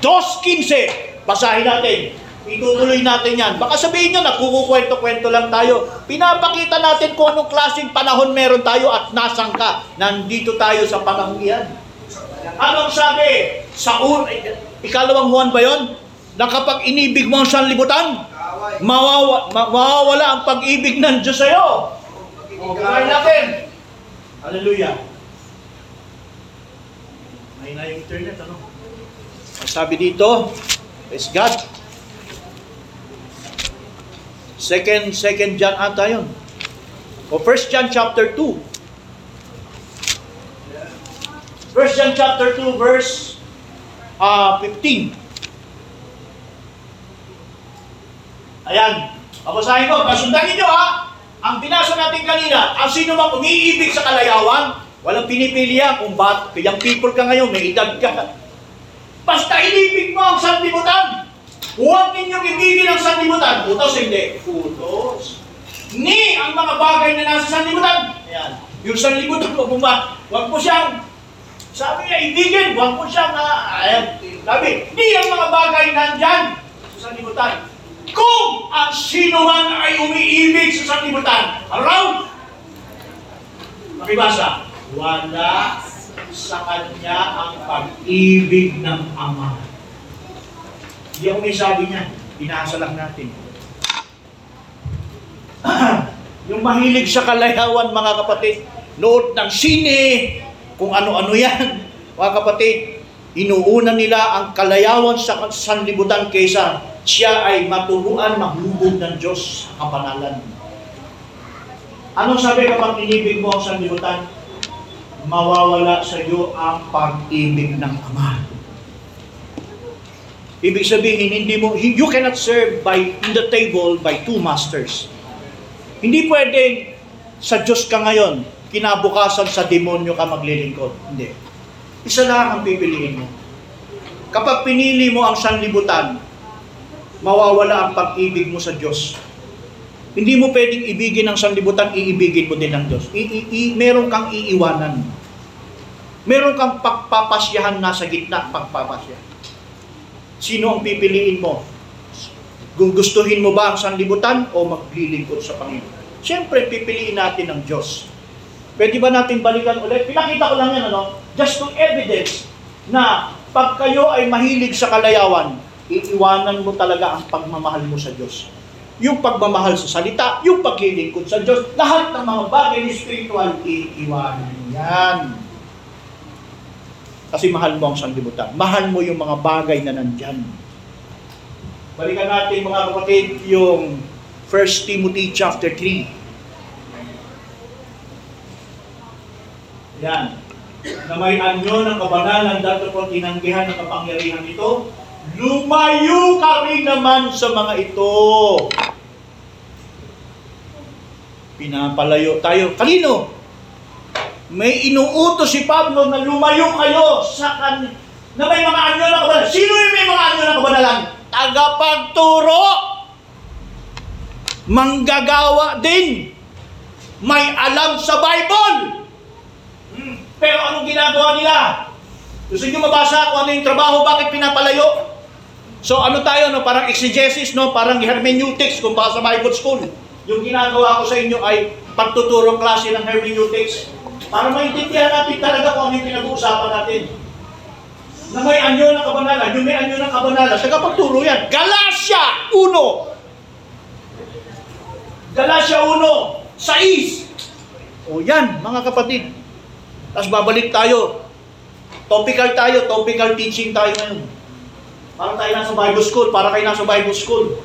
2.15. Basahin natin. Itutuloy natin yan. Baka sabihin nyo, nagkukukwento-kwento lang tayo. Pinapakita natin kung anong klaseng panahon meron tayo at nasan ka. Nandito tayo sa panahon iyan. Anong sabi? Sa un... Ikalawang Juan ba yon? Na kapag inibig mo ang sanlibutan, mawawa, ma- mawawala ang pag-ibig ng Diyos sa'yo. O, bukain natin. Hallelujah. May na yung internet, ano? Ang sabi dito, is God. Second, second John ata yun. O First John chapter 2. First John chapter 2 verse uh, 15. Ayan. Babasahin ko. Kasundan ninyo ha. Ang binasa natin kanina, ang sino mang umiibig sa kalayawan, walang pinipili yan kung ba't young people ka ngayon, may edad ka. Basta inibig mo ang sanlibutan. Huwag ninyong ibigin ang sanlibutan. Utos hindi. Utos. Ni ang mga bagay na nasa sanlibutan. Ayan. Yung sanlibutan mo bumba, huwag mo siyang sabi niya, ibigin, huwag mo siyang, uh, ayan, sabi, ni ang mga bagay nandyan sa sanlibutan. Kung ang sino man ay umiibig sa sanlibutan, around, makibasa, wala sa kanya ang pag-ibig ng Ama. Yung may sabi niya, binasa lang natin. [CLEARS THROAT] yung mahilig sa kalayawan, mga kapatid, nood ng sine, kung ano-ano yan, [LAUGHS] mga kapatid, inuuna nila ang kalayawan sa sanlibutan kaysa siya ay maturuan maglubog ng Diyos sa kapanalan. Anong sabi kapag inibig mo ang sanlibutan? Mawawala sa iyo ang pag-ibig ng Ama. Ibig sabihin, hindi mo, you cannot serve by, in the table by two masters. Hindi pwedeng sa Diyos ka ngayon, kinabukasan sa demonyo ka maglilingkod. Hindi. Isa lang ang pipiliin mo. Kapag pinili mo ang sanlibutan, mawawala ang pag-ibig mo sa Diyos. Hindi mo pwedeng ibigin ang sanlibutan, iibigin mo din ang Diyos. I, i, i, meron kang iiwanan. Meron kang pagpapasyahan nasa gitna pagpapasya. Sino ang pipiliin mo? Gugustuhin mo ba ang sanlibutan o maglilingkod sa Panginoon? Siyempre, pipiliin natin ang Diyos. Pwede ba natin balikan ulit? Pinakita ko lang yan, ano? Just to evidence na pag kayo ay mahilig sa kalayawan, iiwanan mo talaga ang pagmamahal mo sa Diyos. Yung pagmamahal sa salita, yung paglilingkod sa Diyos, lahat ng mga bagay ni spiritual, iiwanan yan. Kasi mahal mo ang sanlibutan. Mahal mo yung mga bagay na nandyan. Balikan natin mga kapatid yung 1 Timothy chapter 3. Yan. Na may anyo ng kabanalan dahil po tinanggihan ng kapangyarihan nito, lumayo ka rin naman sa mga ito. Pinapalayo tayo. Kanino? May inuutos si Pablo na lumayo kayo sa kan na may mga anyo ng kabanalan. Sino yung may mga anyo ng kabanalan? Tagapagturo! Manggagawa din! May alam sa Bible! Hmm. Pero anong ginagawa nila? Gusto nyo mabasa kung ano yung trabaho, bakit pinapalayo? So ano tayo, no? parang exegesis, no? parang hermeneutics kung baka sa Bible School. Yung ginagawa ko sa inyo ay pagtuturong klase ng hermeneutics. Para maintindihan natin talaga kung ano yung pinag-uusapan natin. Na may anyo ng kabanalan, yung may anyo ng kabanalan, tagapagturo yan. Galatia 1! Galatia 1, 6. O yan, mga kapatid. Tapos babalik tayo. Topical tayo, topical teaching tayo ngayon. Para tayo nasa Bible school, para kayo nasa Bible school.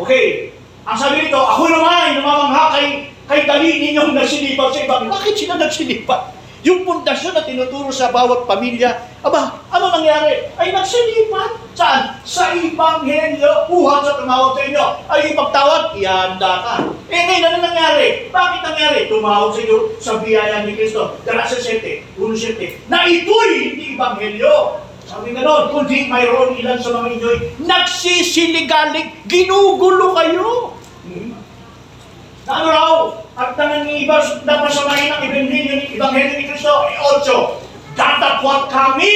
Okay. Ang sabi nito, ako naman namamangha kay, kay dali ninyong nagsilipat sa ibang. Bakit sila nagsilipat? Yung pundasyon na tinuturo sa bawat pamilya, aba, ano nangyari? Ay nagsilipat. Saan? Sa Ibanghelyo, buhat sa tumawag sa inyo. Ay ipagtawag, ihanda ka. Eh ngayon, ano nangyari? Bakit nangyari? Tumawag sa inyo sa biyaya ni Kristo. Galasa 7, 1.7, na ito'y hindi Ibanghelyo. Sabi nga noon, kundi mayroon ilan sa mga inyo'y nagsisiligalig, ginugulo kayo. Hmm? Ano raw? At nangingiba na pasamahin ng Ebanghelyo ni, Ebanghelyo ni Kristo. Eh, 8. Datapwat kami,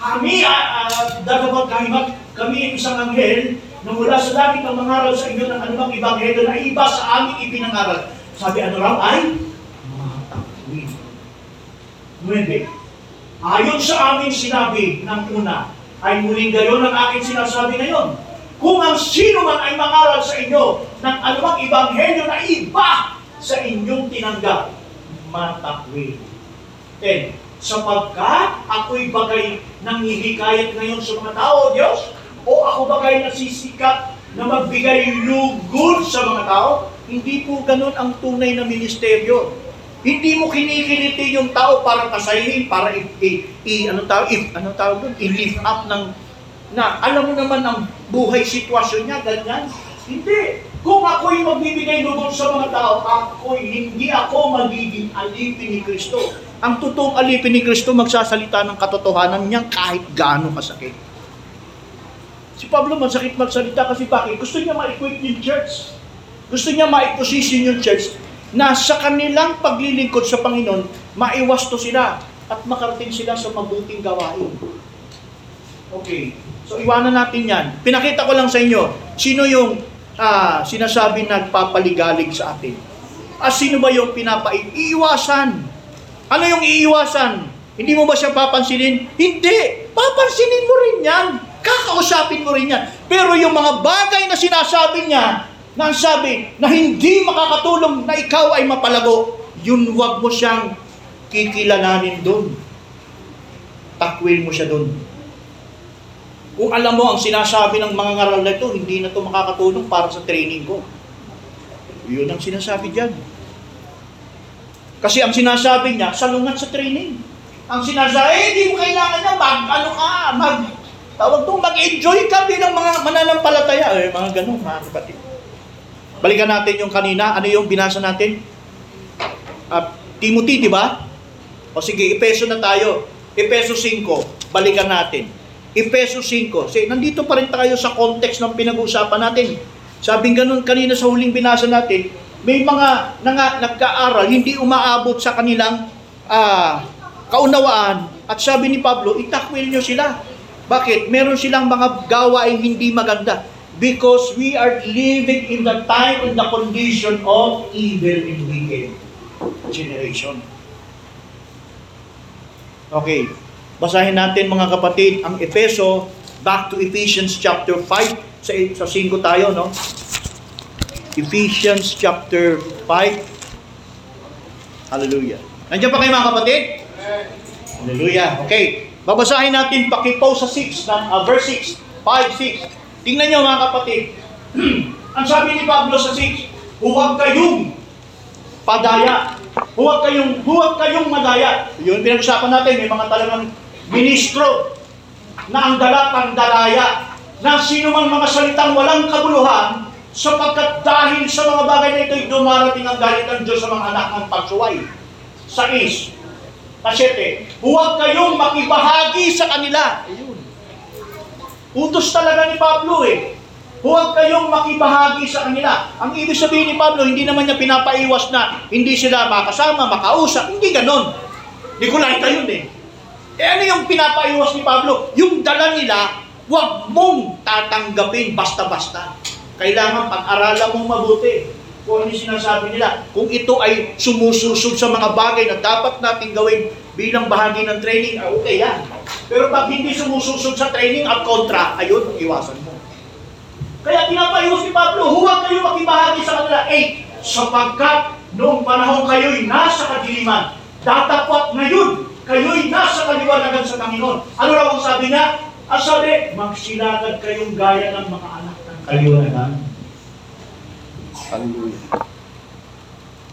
kami, uh, uh, datapwat kami, mag, kami isang anghel na mula sa langit ang mangaral sa inyo ng anumang Ebanghelyo na iba sa amin ipinangaral. Sabi ano raw ay? Takwil. Nuebe. Ayon sa aming sinabi ng una, ay muling gayon ang aking sinasabi ngayon. Kung ang sino man ay mangaral sa inyo ng anumang ibanghelyo na iba sa inyong tinanggap, matakwil. 10. Sapagkat ako'y bagay nanghihikayat ngayon sa mga tao, Diyos, o ako bagay nasisikat na magbigay lugod sa mga tao, hindi po ganun ang tunay na ministeryo. Hindi mo kinikiliti yung tao para pasahin, para i, i, i ano tawag, i, ano tawag doon, i-lift up ng, na alam mo naman ang buhay sitwasyon niya, ganyan. Hindi. Kung ako'y magbibigay lubog sa mga tao, ako'y hindi ako magiging alipin ni Kristo. Ang totoong alipin ni Kristo magsasalita ng katotohanan niya kahit gaano kasakit. Si Pablo masakit magsalita kasi bakit? Gusto niya ma-equip yung church. Gusto niya ma-position yung church na sa kanilang paglilingkod sa Panginoon, maiwasto sila at makarating sila sa mabuting gawain. Okay. So iwanan natin yan. Pinakita ko lang sa inyo, sino yung ah, sinasabi nagpapaligalig sa atin? At sino ba yung pinapaiiwasan? Ano yung iiwasan? Hindi mo ba siya papansinin? Hindi! Papansinin mo rin yan. Kakausapin mo rin yan. Pero yung mga bagay na sinasabi niya, na ang sabi na hindi makakatulong na ikaw ay mapalago, yun wag mo siyang kikilalanin doon. Takwil mo siya doon. Kung alam mo ang sinasabi ng mga ngaral na ito, hindi na ito makakatulong para sa training ko. Yun ang sinasabi dyan. Kasi ang sinasabi niya, salungat sa training. Ang sinasabi, eh, hindi mo kailangan na mag, ano ka, mag, tawag doon, mag-enjoy ka bilang mga mananampalataya. Eh, mga ganun, mga kapatid. Balikan natin yung kanina, ano yung binasa natin? Uh, Timothy, di ba? O sige, Epeso na tayo. Epeso 5, balikan natin. Epeso 5. Say, nandito pa rin tayo sa context ng pinag-uusapan natin. Sabing ganun kanina sa huling binasa natin, may mga nanga, nagka-aral, hindi umaabot sa kanilang ah, kaunawaan. At sabi ni Pablo, itakwil nyo sila. Bakit? Meron silang mga gawain hindi maganda. Because we are living in the time and the condition of evil and wicked generation. Okay. Basahin natin mga kapatid ang Efeso back to Ephesians chapter 5 sa sa 5 tayo no. Ephesians chapter 5 Hallelujah. Nandiyan pa kayo mga kapatid? Hallelujah. Okay. Babasahin natin pakipaw sa 6 ng uh, verse 6, 5 6. Tingnan niyo mga kapatid. [CLEARS THROAT] Ang sabi ni Pablo sa 6, huwag kayong padaya. Huwag kayong huwag kayong madaya. Yun pinag-usapan natin, may mga talagang ministro na ang dalatang dalaya na sino mang mga salitang walang kabuluhan sapagkat dahil sa mga bagay na ito'y dumarating ang galit ng Diyos sa mga anak ng pagsuway. Sa is, Kasete, huwag kayong makibahagi sa kanila. Utos talaga ni Pablo eh. Huwag kayong makibahagi sa kanila. Ang ibig sabihin ni Pablo, hindi naman niya pinapaiwas na hindi sila makasama, makausap. Hindi ganon. Nikolaita yun eh. Eh ano yung pinapaiwas ni Pablo? Yung dala nila, huwag mong tatanggapin basta-basta. Kailangan pag-aralan mong mabuti kung ano sinasabi nila. Kung ito ay sumususog sa mga bagay na dapat natin gawin bilang bahagi ng training, ah, okay yan. Pero pag hindi sumususog sa training at kontra, ayun, iwasan mo. Kaya pinapayos ni Pablo, huwag kayo makibahagi sa kanila. Eh, sapagkat noong panahon kayo'y nasa kadiliman, datapat ngayon, kayo'y nasa kaliwanagan sa Panginoon. Ano raw ang sabi niya? Ang sabi, magsilagad kayong gaya ng mga anak ng kaliwanagan. Hallelujah.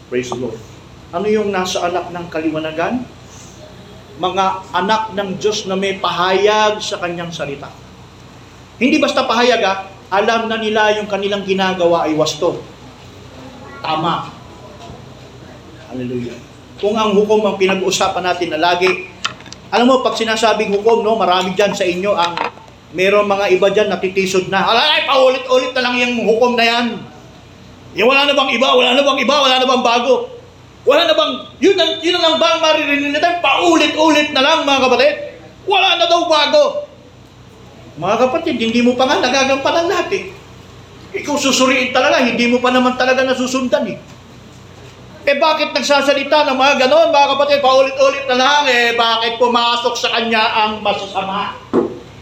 Praise the Lord. Ano yung nasa anak ng kaliwanagan? Mga anak ng Diyos na may pahayag sa kanyang salita. Hindi basta pahayag ha, alam na nila yung kanilang ginagawa ay wasto. Tama. Hallelujah. Kung ang hukom ang pinag-uusapan natin na lagi, alam mo, pag sinasabing hukom, no, marami dyan sa inyo ang meron mga iba dyan natitisod na, alay, paulit-ulit na lang yung hukom na yan. Yung wala na bang iba, wala na bang iba, wala na bang bago. Wala na bang, yun, ang- yun ang maririnig natin? Paulit-ulit na lang mga kapatid. Wala na daw bago. Mga kapatid, hindi mo pa nga nagagampanan lahat eh. Ikaw susuriin talaga, hindi mo pa naman talaga nasusundan eh. Eh bakit nagsasalita ng mga ganon, mga kapatid, paulit-ulit na lang, eh bakit pumasok sa kanya ang masasama?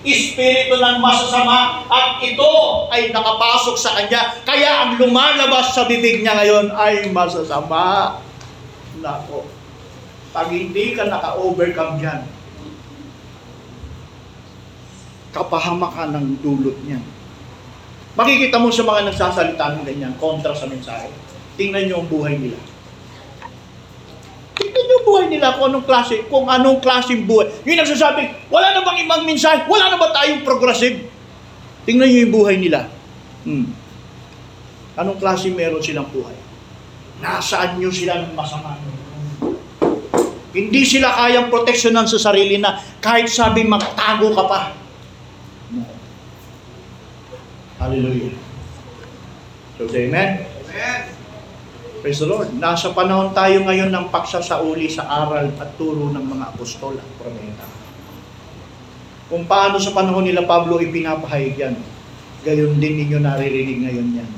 Espiritu ng masasama at ito ay nakapasok sa kanya. Kaya ang lumalabas sa bibig niya ngayon ay masasama. Nako. Pag hindi ka naka-overcome dyan, kapahamakan ng dulot niya. Makikita mo sa mga nagsasalita ng ganyan, kontra sa mensahe. Tingnan niyo ang buhay nila. Tingnan niyo ang buhay nila kung anong klase, kung anong klaseng buhay. Yung nagsasabi, wala na bang ibang mensahe? Wala na ba tayong progressive? Tingnan niyo yung buhay nila. Hmm. Anong klase meron silang buhay? Nasaan niyo sila ng masama? Hindi sila kayang proteksyonan sa sarili na kahit sabi magtago ka pa. Hallelujah. So amen. Amen. Praise the Lord. Nasa panahon tayo ngayon ng paksasauli sa aral at turo ng mga apostol at propeta. Kung paano sa panahon nila Pablo ipinapahayag yan, gayon din ninyo naririnig ngayon yan.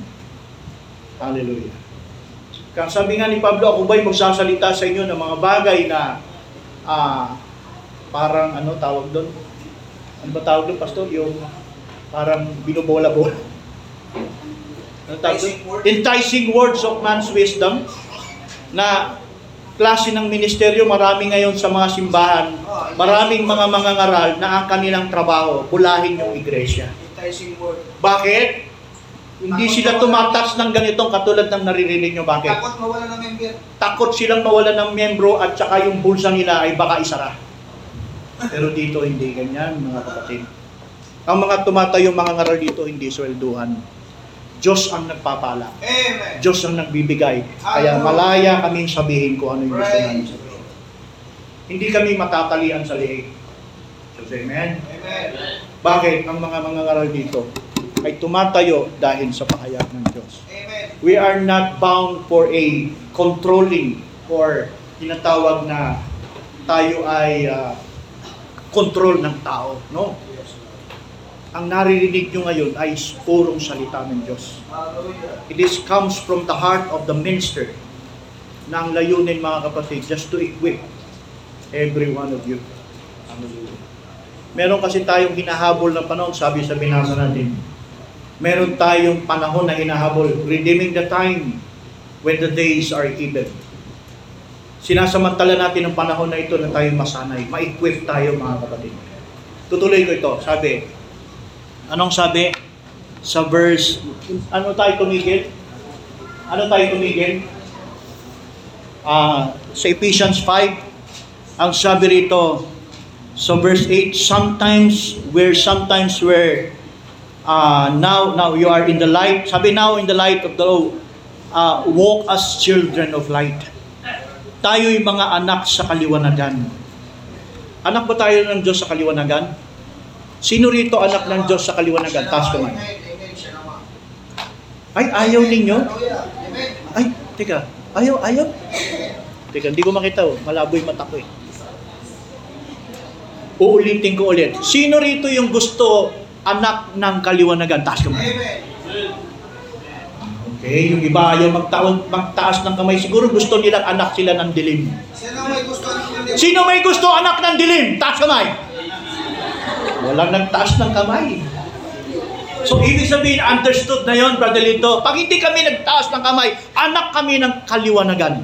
Hallelujah. Kaya sabi nga ni Pablo, ako ba'y magsasalita sa inyo ng mga bagay na ah, parang ano tawag doon? Ano ba tawag doon, Pastor? Yung parang binubola-bola. Enticing word. Enticing words of man's wisdom na klase ng ministeryo marami ngayon sa mga simbahan. Maraming mga mangangaral na ang kanilang trabaho, bulahin yung iglesia. Bakit? Hindi sila tumatas ng ganitong katulad ng naririnig nyo. Bakit? Takot mawala ng member. Takot silang mawala ng membro at saka yung bulsa nila ay baka isara. Pero dito hindi ganyan, mga kapatid. Ang mga tumatayong mga ngaral dito, hindi swelduhan. Diyos ang nagpapala. Amen. Diyos ang nagbibigay. Kaya malaya kaming sabihin kung ano yung gusto namin sabihin. Hindi kami matatalian sa liig. So, amen? Amen. Bakit ang mga mangangaral dito ay tumatayo dahil sa pahayag ng Diyos? Amen. We are not bound for a controlling or tinatawag na tayo ay ah, control ng tao. No? Ang naririnig nyo ngayon ay purong salita ng Diyos. It is comes from the heart of the minister na ang layunin mga kapatid just to equip every one of you. Meron kasi tayong hinahabol na panahon, sabi sa binasa natin. Meron tayong panahon na hinahabol, redeeming the time when the days are evil. Sinasamantala natin ang panahon na ito na tayo masanay, ma-equip tayo mga kapatid. Tutuloy ko ito, sabi, anong sabi? Sa verse, ano tayo tumigil? Ano tayo tumigil? Ah, sa Ephesians 5, ang sabi rito, so verse 8, sometimes where sometimes where uh, now now you are in the light. Sabi now in the light of the uh, walk as children of light. Tayo'y mga anak sa kaliwanagan. Anak ba tayo ng Diyos sa kaliwanagan? Sino rito anak ng Diyos sa kaliwanagan? Taas ko man. Ay, ayaw ninyo? Ay, teka. Ayaw, ayaw. Teka, hindi ko makita oh. Malabo yung mata ko eh. Uulitin ko ulit. Sino rito yung gusto anak ng kaliwanagan? Taas kamay. Amen. Okay, yung iba ayaw magtaon, magtaas ng kamay. Siguro gusto nilang anak sila ng dilim. Sino may gusto ng kundi? Sino may gusto anak ng dilim? Taas kamay. Walang nagtaas ng kamay. So, ibig sabihin, understood na yon Brother Lito. Pag hindi kami nagtaas ng kamay, anak kami ng kaliwanagan.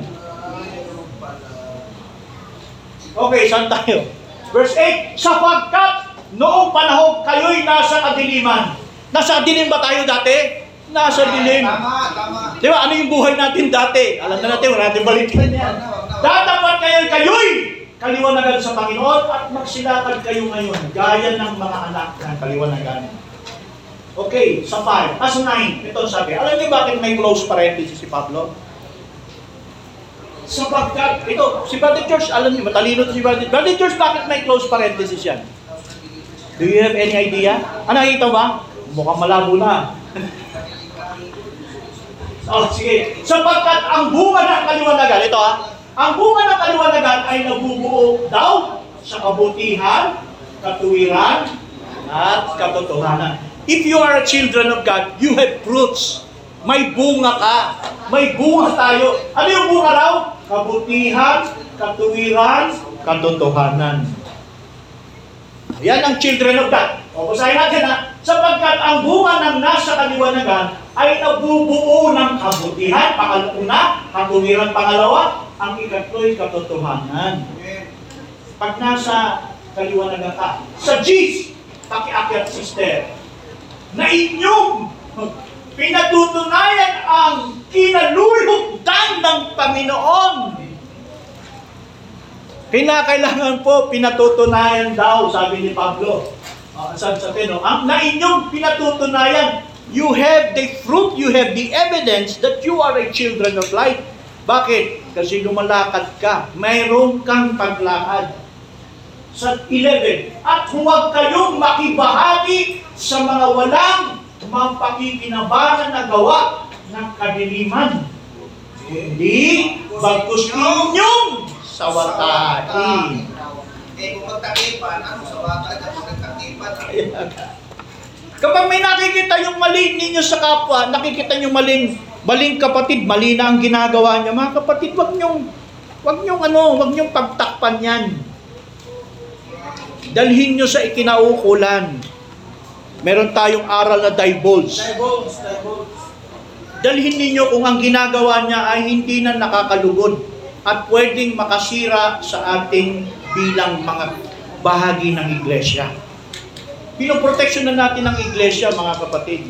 Okay, saan tayo? Verse 8, sapagkat noong panahon kayo'y nasa kadiliman. Nasa dilim ba tayo dati? Nasa dilim. Tama, tama. Di ba? Ano yung buhay natin dati? Alam na natin, wala natin balikan yan. Dadapat kayo kayo'y kaliwanagan sa Panginoon at magsilakad kayo ngayon gaya ng mga anak ng kaliwanagan. Okay, sa 5. Ah, sa 9. Ito sabi. Alam niyo bakit may close parenthesis si Pablo? Sapagkat, ito, si Brother George, alam niyo, matalino si Brother Brother George, bakit may close parenthesis yan? Do you have any idea? Ah, nakikita ba? Mukhang malabo na. [LAUGHS] Oh, sige. Sapagkat ang bunga ng kaliwanagan, ito ah, ang bunga ng kaliwanagan ay nabubuo daw sa kabutihan, katuwiran, at katotohanan. If you are a children of God, you have fruits. May bunga ka. May bunga tayo. Ano yung bunga raw? Kabutihan, katuwiran, katotohanan. Yan ang children of God. O, basahin natin ha. Sapagkat ang bunga ng nasa kaliwanagan ay nabubuo ng kabutihan, pangaluna, katuwiran pangalawa, ang ikatlo'y katotohanan. Pag nasa kaliwanagan ka, sa G's, pakiakyat sister, na inyong pinatutunayan ang kinalulugdan ng Panginoon. Kinakailangan po pinatutunayan daw, sabi ni Pablo. Uh, sa sa Tino, ang na inyong pinatutunayan, you have the fruit, you have the evidence that you are a children of light. Bakit? Kasi lumalakad ka, mayroon kang paglakad. Sa 11, at huwag kayong makibahagi sa mga walang mapakikinabangan na gawa ng kadiliman. Hindi bagkus inyong sawatain. Eh, kung magtakipan, ano sa bata na kung nagtakipan? Kapag may nakikita yung mali ninyo sa kapwa, nakikita nyo maling, maling kapatid, mali na ang ginagawa niya, mga kapatid, wag nyong, wag nyong ano, wag nyong pagtakpan yan. Dalhin nyo sa ikinaukulan. Meron tayong aral na divulge. Divulge, divulge. Dalhin ninyo kung ang ginagawa niya ay hindi na nakakalugod at pwedeng makasira sa ating bilang mga bahagi ng iglesia. Pinoproteksyon na natin ang iglesia, mga kapatid.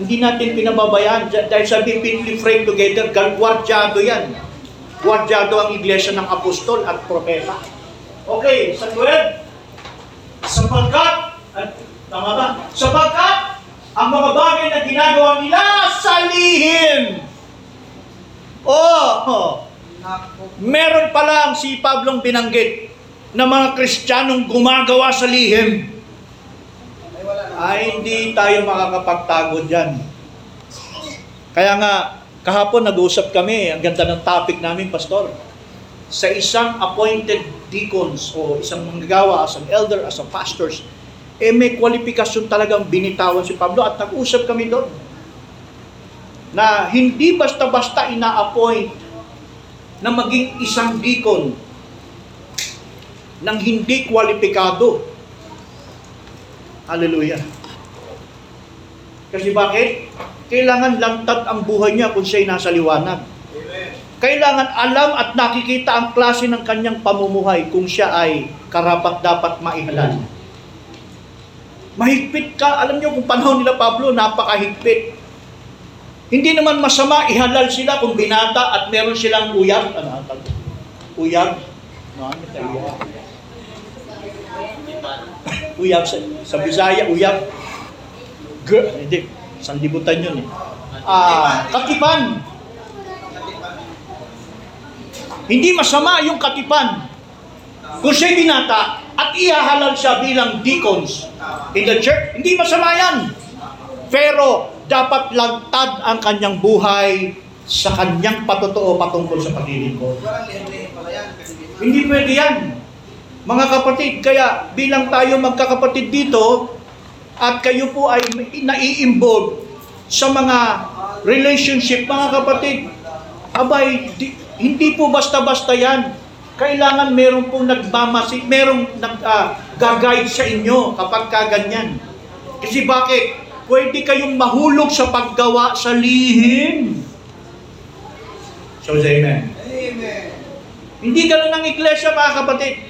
Hindi natin pinababayaan Dahil- dahil sabi pinli frame together, gwardyado yan. Gwardyado ang iglesia ng apostol at propeta. Okay, sa 12. Sapagkat, at, tama ba? Sapagkat ang mga bagay na ginagawa nila sa lihim. Oh, meron pa lang si Pablong binanggit na mga Kristiyanong gumagawa sa lihim. Ay, hindi tayo makakapagtago dyan. Kaya nga, kahapon nag-uusap kami, ang ganda ng topic namin, Pastor. Sa isang appointed deacons o isang manggagawa, as an elder, as a pastors, eh may kwalifikasyon talagang binitawan si Pablo at nag-usap kami doon na hindi basta-basta ina-appoint na maging isang deacon ng hindi kwalipikado. Hallelujah. Kasi bakit? Kailangan lantad ang buhay niya kung siya'y nasa liwanag. Amen. Kailangan alam at nakikita ang klase ng kanyang pamumuhay kung siya ay karapat dapat maihalal. Mahigpit ka. Alam niyo kung panahon nila Pablo, napakahigpit. Hindi naman masama ihalal sila kung binata at meron silang uyab. Ano ang? Uyab? No, ano? Uyab sa, sa Bisaya, uyab. Girl, hindi. Sandibutan yun eh. Ah, katipan. Hindi masama yung katipan. Kung siya'y binata at ihahalal siya bilang deacons in the church, hindi masama yan. Pero dapat lagtad ang kanyang buhay sa kanyang patotoo patungkol sa paglilingkod. Hindi pwede yan. Mga kapatid, kaya bilang tayo magkakapatid dito, at kayo po ay nai-involve sa mga relationship, mga kapatid, abay, di- hindi po basta-basta yan. Kailangan meron pong nagmamasi, merong nag, ah, gagayad sa inyo kapag kaganyan. Kasi bakit? Pwede kayong mahulog sa paggawa sa lihim. So, amen. Amen. Hindi ganun ang iglesia, mga kapatid.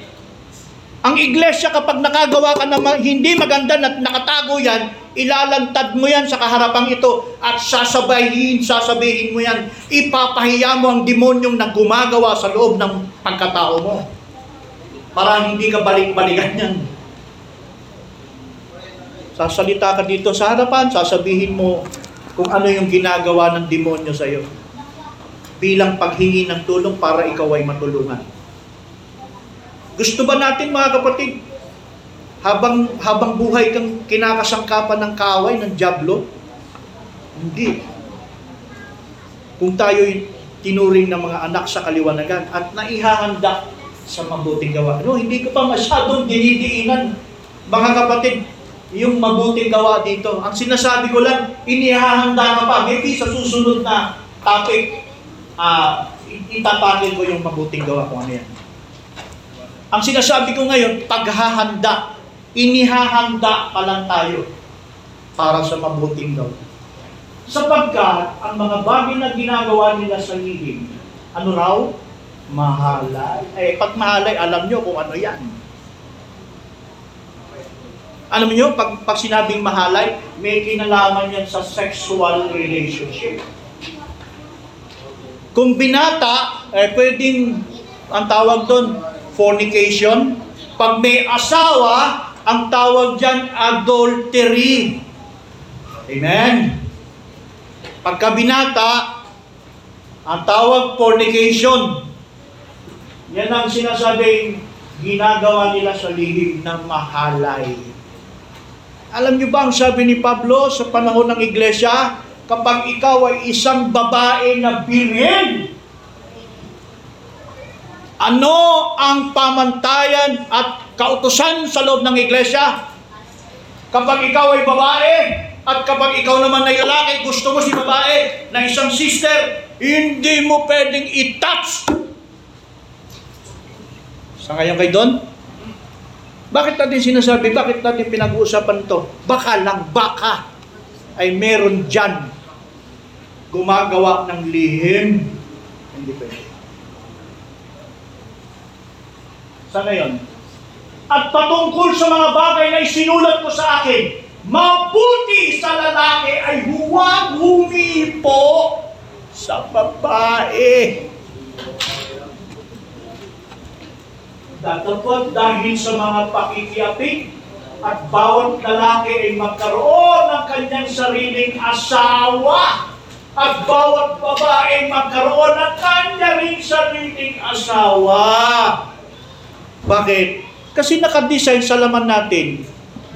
Ang iglesia, kapag nakagawa ka ng hindi maganda na nakatago yan, ilalantad mo yan sa kaharapang ito at sasabayin, sasabihin mo yan. Ipapahiya mo ang demonyong na gumagawa sa loob ng pagkatao mo. Para hindi ka balik-balikan yan. Sasalita ka dito sa harapan, sasabihin mo kung ano yung ginagawa ng demonyo sa iyo bilang paghingi ng tulong para ikaw ay matulungan. Gusto ba natin mga kapatid, habang habang buhay kang kinakasangkapan ng kaway ng diablo? Hindi. Kung tayo'y tinuring ng mga anak sa kaliwanagan at naihahanda sa mabuting gawa. No, hindi ko pa masyadong dinidiinan, mga kapatid, yung mabuting gawa dito. Ang sinasabi ko lang, inihahanda ka pa. Maybe sa susunod na topic, ah itatakil ko yung mabuting gawa kung ano yan. Ang sinasabi ko ngayon, paghahanda. Inihahanda pa lang tayo para sa mabuting gawa. Sapagkat ang mga bagay na ginagawa nila sa lihim, ano raw? Mahalay. Eh, pag mahalay, alam nyo kung ano yan. Alam nyo, pag, pag sinabing mahalay, may kinalaman yan sa sexual relationship. Kung binata, eh, pwedeng, ang tawag doon, fornication. Pag may asawa, ang tawag dyan, adultery. Amen? Pagka binata, ang tawag fornication. Yan ang sinasabing ginagawa nila sa lihim ng mahalay. Alam niyo ba ang sabi ni Pablo sa panahon ng iglesia? Kapag ikaw ay isang babae na birhen, ano ang pamantayan at kautusan sa loob ng iglesia? Kapag ikaw ay babae, at kapag ikaw naman ay lalaki, gusto mo si babae na isang sister, hindi mo pwedeng i-touch. Sa ngayon kayo doon? Bakit natin sinasabi? Bakit natin pinag-uusapan to? Baka lang, baka ay meron dyan gumagawa ng lihim. Hindi pwede. Sa ngayon, at patungkol sa mga bagay na isinulat ko sa akin, mabuti sa lalaki ay huwag humipo sa babae. Datapot dahil sa mga pakikiapig, at bawat lalaki ay magkaroon ng kanyang sariling asawa at bawat babae magkaroon ng kanya ring sariling asawa. Bakit? Kasi nakadesign sa laman natin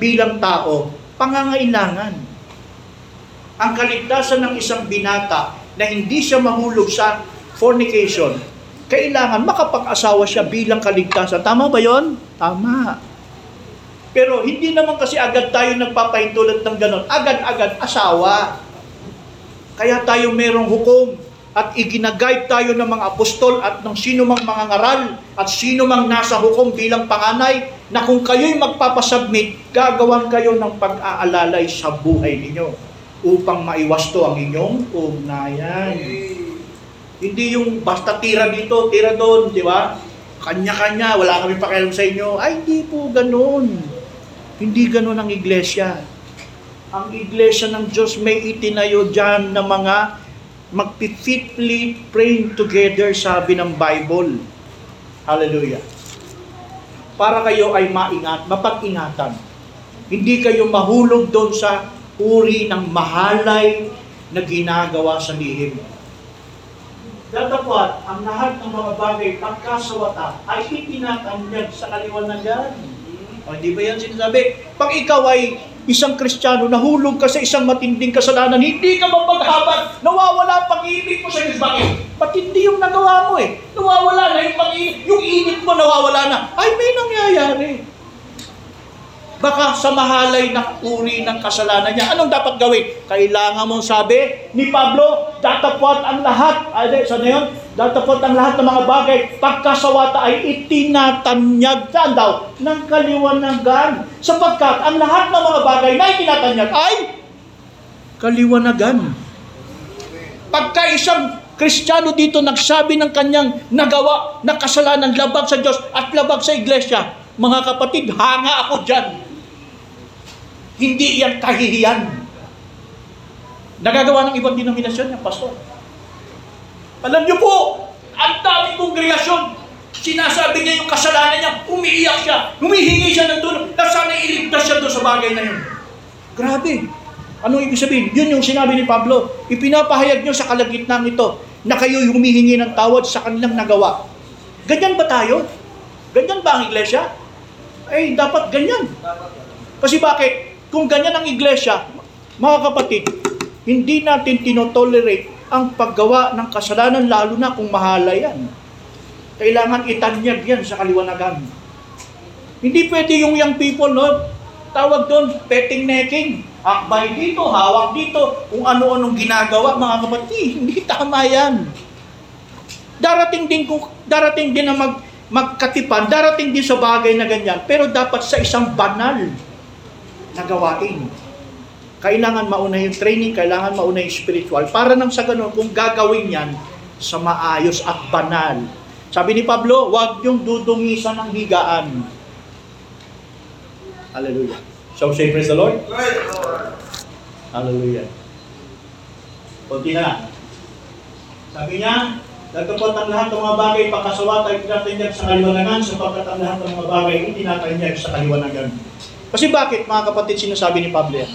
bilang tao, pangangailangan. Ang kaligtasan ng isang binata na hindi siya mahulog sa fornication, kailangan makapag-asawa siya bilang kaligtasan. Tama ba yon? Tama. Pero hindi naman kasi agad tayo nagpapahintulot ng ganon. Agad-agad asawa. Kaya tayo merong hukom at iginagayad tayo ng mga apostol at ng sino mang mga ngaral at sino mang nasa hukom bilang panganay na kung kayo'y magpapasubmit, gagawan kayo ng pag-aalalay sa buhay ninyo upang maiwasto ang inyong ugnayan. Hindi yung basta tira dito, tira doon, di ba? Kanya-kanya, wala kami pakialam sa inyo. Ay, hindi po ganun. Hindi ganun ang iglesia. Ang iglesia ng Diyos may itinayo dyan na mga magpifitly praying together, sabi ng Bible. Hallelujah. Para kayo ay maingat, mapag-ingatan. Hindi kayo mahulog doon sa uri ng mahalay na ginagawa sa lihim. Datapwat, ang lahat ng mga bagay pagkasawata ay itinatanyag sa kaliwanagan. O, hindi ba yan sinasabi? Pag ikaw ay isang Kristiyano, nahulog ka sa isang matinding kasalanan, hindi ka mapaghabat, nawawala pag-ibig mo sa Diyos. Bakit? Matindi yung nagawa mo eh. Nawawala na yung pag-ibig, yung init mo nawawala na. Ay, may nangyayari. Baka sa mahalay na uri ng kasalanan niya, anong dapat gawin? Kailangan mong sabi ni Pablo, datapwat ang lahat, ay, saan na yun? Datapwat ang lahat ng mga bagay, pagkasawata ay itinatanyag, saan daw? Ng kaliwanagan. Sapagkat ang lahat ng mga bagay na itinatanyag ay kaliwanagan. Pagka isang Kristiyano dito nagsabi ng kanyang nagawa na kasalanan labag sa Diyos at labag sa iglesia, mga kapatid, hanga ako dyan. Hindi yan kahihiyan. Nagagawa ng ibang denominasyon yung pastor. Alam niyo po, ang daming kongregasyon, sinasabi niya yung kasalanan niya, umiiyak siya, humihingi siya ng tulong, na sana iligtas siya doon sa bagay na yun. Grabe. Anong ibig sabihin? Yun yung sinabi ni Pablo. Ipinapahayag niyo sa kalagitnang ito na kayo'y humihingi ng tawad sa kanilang nagawa. Ganyan ba tayo? Ganyan ba ang iglesia? Eh, dapat ganyan. Kasi bakit? Kung ganyan ang iglesia, mga kapatid, hindi natin tinotolerate ang paggawa ng kasalanan lalo na kung mahala yan. Kailangan itanyag yan sa kaliwanagan. Hindi pwede yung young people, no? Tawag doon, petting necking. Akbay dito, hawak dito, kung ano-anong ginagawa, mga kapatid, [LAUGHS] hindi tama yan. Darating din kung darating din na mag magkatipan, darating din sa bagay na ganyan, pero dapat sa isang banal na gawain. Kailangan mauna yung training, kailangan mauna yung spiritual. Para nang sa ganun, kung gagawin yan sa maayos at banal. Sabi ni Pablo, huwag yung dudungisan ng higaan. Hallelujah. So say praise the Lord. Hallelujah. Kunti na. Sabi niya, Nagtapot ang lahat ng mga bagay pagkasawat ay tinatanyag sa kaliwanagan sapagkat ang lahat ng mga bagay ay tinatanyag sa kaliwanagan. Kasi bakit mga kapatid sinasabi ni Pablo yan?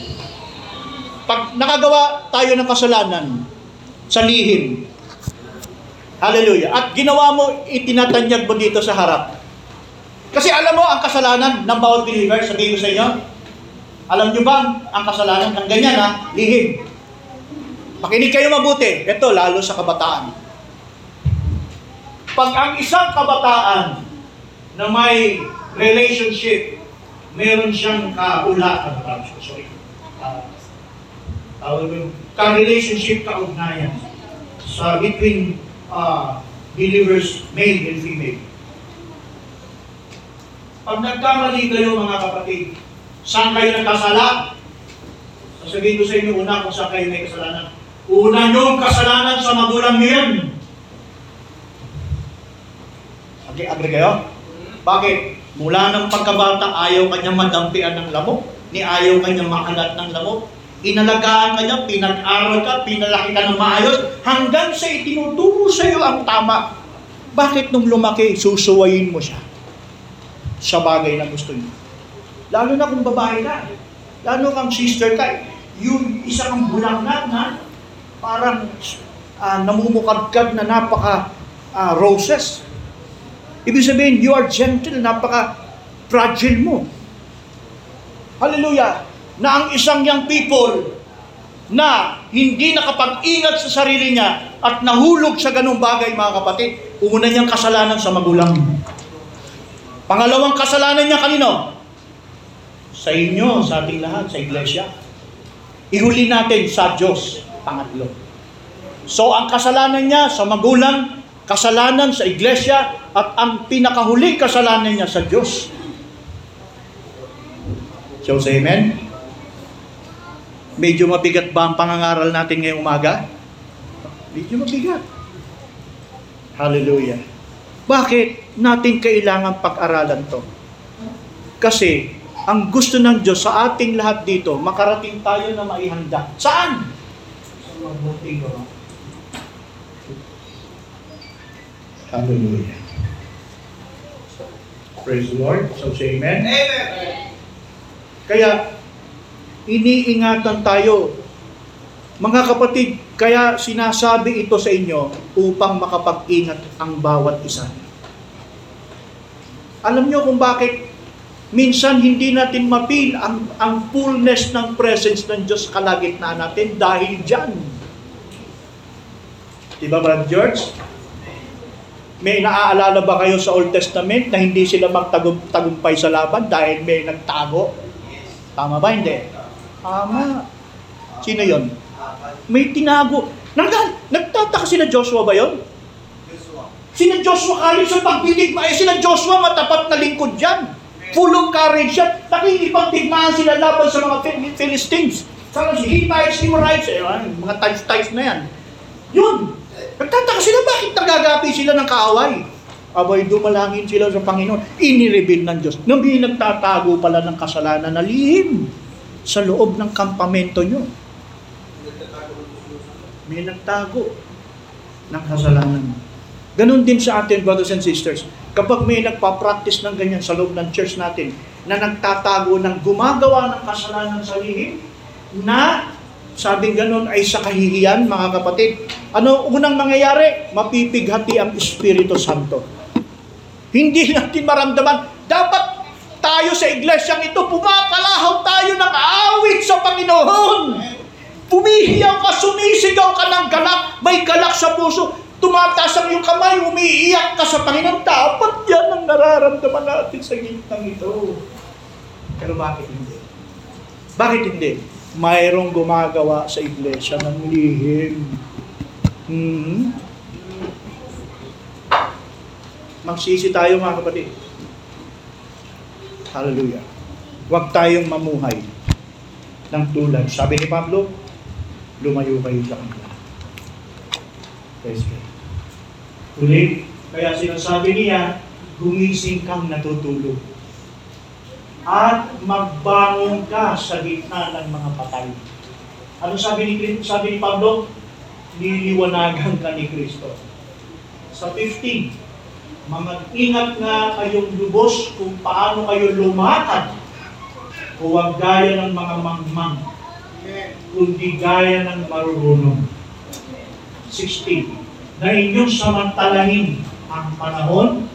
Pag nakagawa tayo ng kasalanan sa lihim, hallelujah, at ginawa mo, itinatanyag mo dito sa harap. Kasi alam mo ang kasalanan ng bawat believer, sabihin ko sa inyo, alam nyo ba ang kasalanan ng ganyan ha? Lihim. Makinig kayo mabuti. Ito, lalo sa kabataan. Pag ang isang kabataan na may relationship, meron siyang kaula, uh, sorry, uh, yung ka-relationship, kaugnayan sa between uh, believers, male and female. Pag nagkamali kayo mga kapatid, saan kayo nagkasala? Sasabihin ko sa inyo una kung saan kayo may kasalanan. Una niyong kasalanan sa magulang niyo yan. Okay, agree kayo? Bakit? Mula ng pagkabata, ayaw kanya madampian ng lamok. Ni ayaw kanya makalat ng lamok. Inalagaan ka niya, pinag-aral ka, pinalaki ka ng maayos, hanggang sa itinuturo sa iyo ang tama. Bakit nung lumaki, susuwayin mo siya sa bagay na gusto niyo? Lalo na kung babae ka. Lalo kang sister ka. Yung isa kang bulaklak na parang uh, namumukadkad na napaka ah, roses. Ibig sabihin, you are gentle, napaka fragile mo. Hallelujah! Na ang isang young people na hindi nakapag-ingat sa sarili niya at nahulog sa ganung bagay, mga kapatid, una niyang kasalanan sa magulang. Pangalawang kasalanan niya kanino? Sa inyo, sa ating lahat, sa iglesia. Ihuli natin sa Diyos. Pangatlo. So, ang kasalanan niya sa magulang, kasalanan sa iglesia, at ang pinakahuling kasalanan niya sa Diyos. So, say amen? Medyo mabigat ba ang pangangaral natin ngayong umaga? Medyo mabigat. Hallelujah. Bakit natin kailangan pag-aralan to? Kasi, ang gusto ng Diyos sa ating lahat dito, makarating tayo na maihanda. Saan? Sa mabuting gawa. Hallelujah. Praise the Lord. So say amen. Amen. Kaya, iniingatan tayo. Mga kapatid, kaya sinasabi ito sa inyo upang makapag-ingat ang bawat isa. Alam nyo kung bakit minsan hindi natin mapil ang, ang fullness ng presence ng Diyos kalagitnaan natin dahil dyan. Diba, Brad George? May naaalala ba kayo sa Old Testament na hindi sila magtagumpay sa laban dahil may nagtago? Tama ba? Hindi. Tama. Sino yon? May tinago. Nagdal, nagtataka sila Joshua ba yon? Sina Joshua kalit sa pagbilig, eh sila Joshua matapat na lingkod dyan. Full of courage yan. Nakikipagtigmaan sila laban sa mga Phil- Philistines. Sa mga Hittites, Amorites, eh, mga times-times na yan. Yun. Nagtataka sila bakit nagagapi sila ng kaaway. Abay, dumalangin sila sa Panginoon. Inireveal ng Diyos. May nagtatago pala ng kasalanan na lihim sa loob ng kampamento nyo. May nagtago ng kasalanan. Ganon din sa atin, brothers and sisters. Kapag may nagpa-practice ng ganyan sa loob ng church natin, na nagtatago ng gumagawa ng kasalanan sa lihim, na sabing ganon ay sa kahihiyan, mga kapatid. Ano unang mangyayari? Mapipighati ang Espiritu Santo. Hindi [LAUGHS] natin maramdaman. Dapat tayo sa iglesyang ito, pumapalahaw tayo ng awit sa Panginoon. Pumihiyaw ka, sumisigaw ka ng galak, may galak sa puso, tumataas ang iyong kamay, umiiyak ka sa Panginoon. Dapat yan ang nararamdaman natin sa gitnang ito. Pero bakit hindi? Bakit hindi? Mayroong gumagawa sa iglesia ng lihim. Hmm. Magsisi tayo mga kapatid. Hallelujah. Huwag tayong mamuhay ng tulad. Sabi ni Pablo, lumayo kayo sa kanila. Praise God. Ulit, kaya sinasabi niya, gumising kang natutulog. At magbangon ka sa gitna ng mga patay. Ano sabi ni, Kri- sabi ni Pablo? Liliwanagan ka ni Kristo. Sa 15, Mamag-ingat nga kayong lubos kung paano kayo lumakad. Huwag gaya ng mga mangmang, kundi gaya ng marurunong. 16. Na inyong samantalahin ang panahon.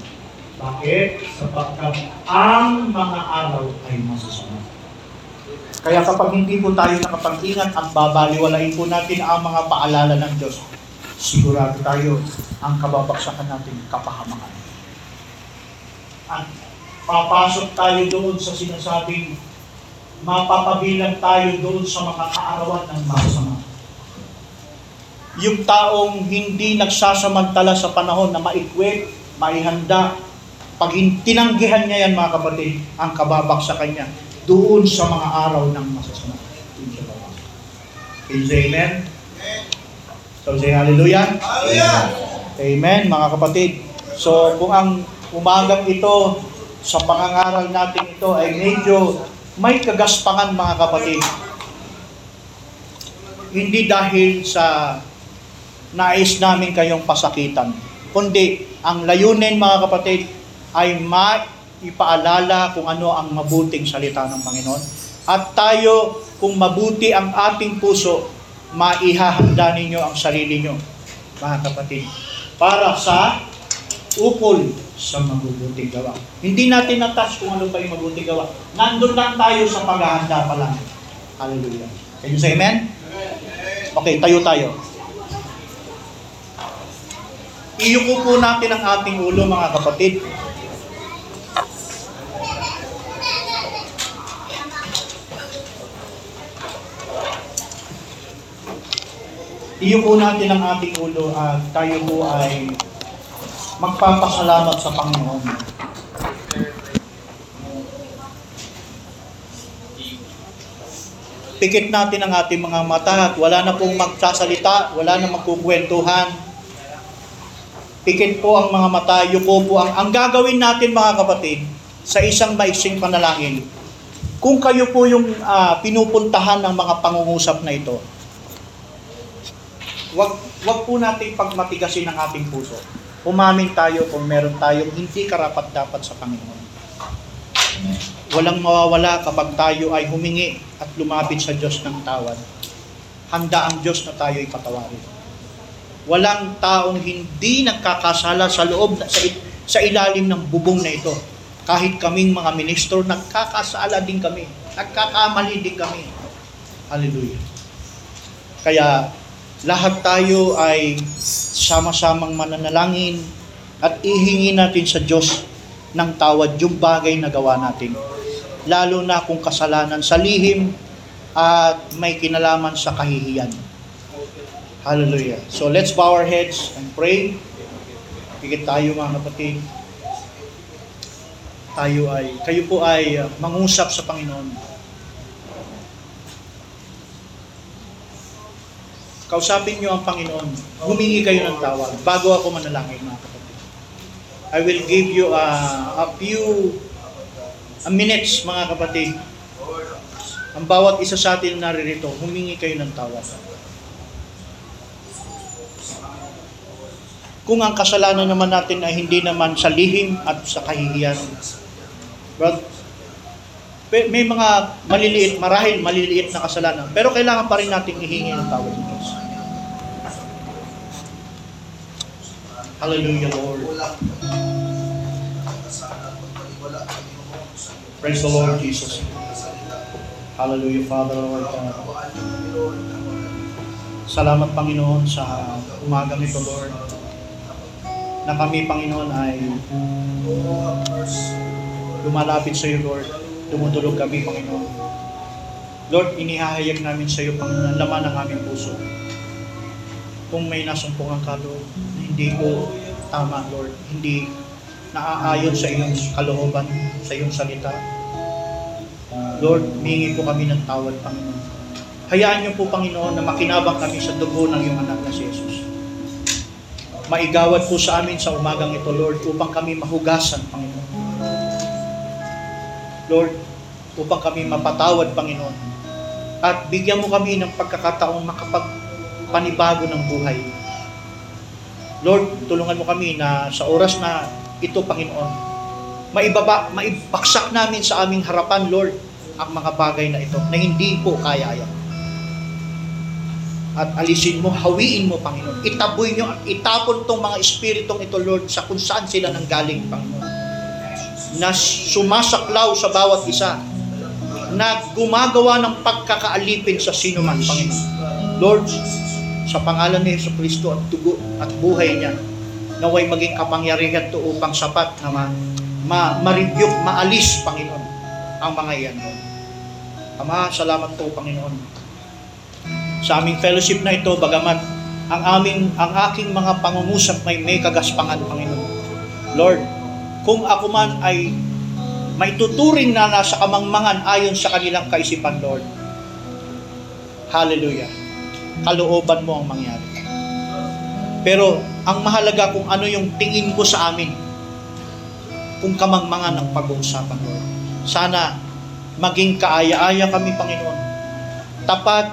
Bakit? Sapagkat ang mga araw ay masasama. Kaya kapag hindi po tayo nakapag-ingat at babaliwalain po natin ang mga paalala ng Diyos, sigurado tayo ang kababaksakan natin kapahamakan. At papasok tayo doon sa sinasabing mapapabilang tayo doon sa mga kaarawan ng masama. Yung taong hindi nagsasamantala sa panahon na maikwet, maihanda, pag tinanggihan niya yan mga kapatid, ang kababaksakan niya doon sa mga araw ng masasama. Doon siya babagsak. Can you say amen? So say hallelujah. Hallelujah! Amen, mga kapatid. So, kung ang umagang ito, sa pangangaral natin ito ay medyo may kagaspangan, mga kapatid. Hindi dahil sa nais namin kayong pasakitan, kundi ang layunin, mga kapatid, ay ma ipaalala kung ano ang mabuting salita ng Panginoon. At tayo, kung mabuti ang ating puso, maihahanda ninyo ang sarili nyo, mga kapatid, para sa ukol sa mabubuting gawa. Hindi natin natas kung ano pa yung mabuting gawa. Nandun lang tayo sa paghahanda pa lang. Hallelujah. Can you say amen? Okay, tayo tayo. Iyuko po natin ang ating ulo mga kapatid. Iyuko natin ang ating ulo at tayo po ay magpapasalamat sa Panginoon. Pikit natin ang ating mga mata at wala na pong magsasalita, wala na magkukwentuhan. Pikit po ang mga mata, yuko po ang, ang gagawin natin mga kapatid sa isang maiksing panalangin. Kung kayo po yung ah, pinupuntahan ng mga pangungusap na ito, wag, wag po natin pagmatigasin ang ating puso. Umamin tayo kung meron tayong hindi karapat dapat sa Panginoon. Walang mawawala kapag tayo ay humingi at lumapit sa Diyos ng tawad. Handa ang Diyos na tayo ay patawarin. Walang taong hindi nagkakasala sa loob, sa, sa ilalim ng bubong na ito. Kahit kaming mga ministro, nagkakasala din kami. Nagkakamali din kami. Hallelujah. Kaya lahat tayo ay sama-samang mananalangin at ihingi natin sa Diyos ng tawad yung bagay na gawa natin. Lalo na kung kasalanan sa lihim at may kinalaman sa kahihiyan. Hallelujah. So let's bow our heads and pray. Higit tayo mga kapatid. Tayo ay, kayo po ay uh, mangusap sa Panginoon. Kausapin niyo ang Panginoon. Humingi kayo ng tawad bago ako manalangin mga kapatid. I will give you a, a few a minutes mga kapatid. Ang bawat isa sa atin na naririto, humingi kayo ng tawad. Kung ang kasalanan naman natin ay hindi naman sa lihim at sa kahihiyan. But, pe- may mga maliliit, marahil maliliit na kasalanan. Pero kailangan pa rin natin ihingi ng tawad ng. Hallelujah, Lord. Praise the Lord Jesus. Hallelujah, Father, Lord God. Salamat, Panginoon, sa umagang ito, Lord. Na kami, Panginoon, ay lumalapit sa iyo, Lord. Dumudulog kami, Panginoon. Lord, inihahayag namin sa iyo, Panginoon, ang laman ng aming puso. Kung may nasumpungan ka, Lord, hindi ko tama, Lord, hindi naaayon sa iyong kalooban, sa iyong salita. Lord, mingi po kami ng tawad, Panginoon. Hayaan niyo po, Panginoon, na makinabang kami sa dugo ng iyong anak na si Jesus. Maigawad po sa amin sa umagang ito, Lord, upang kami mahugasan, Panginoon. Lord, upang kami mapatawad, Panginoon. At bigyan mo kami ng pagkakataong makapagpanibago ng buhay. Lord, tulungan mo kami na sa oras na ito, Panginoon, maibaba, maibaksak namin sa aming harapan, Lord, ang mga bagay na ito na hindi po kaya-aya. At alisin mo, hawiin mo, Panginoon. Itaboy nyo, itapon tong mga espiritong ito, Lord, sa kung saan sila nanggaling, Panginoon. Na sumasaklaw sa bawat isa. Na gumagawa ng pagkakaalipin sa sino man, Panginoon. Lord, sa pangalan ni Yesu Kristo at dugo at buhay niya, naway maging kapangyarihan to upang sapat na ma, ma, ma-rebuke, maalis, Panginoon, ang mga iyan. Ama, salamat po, Panginoon. Sa aming fellowship na ito, bagamat ang aming ang aking mga pangungusap may may kagaspangan, Panginoon. Lord, kung ako man ay may tuturing na nasa kamangmangan ayon sa kanilang kaisipan, Lord. Hallelujah. Kalooban mo ang mangyari. Pero ang mahalaga kung ano yung tingin ko sa amin, kung kamangmangan ang pag-uusapan, Lord. Sana maging kaaya-aya kami, Panginoon. Tapat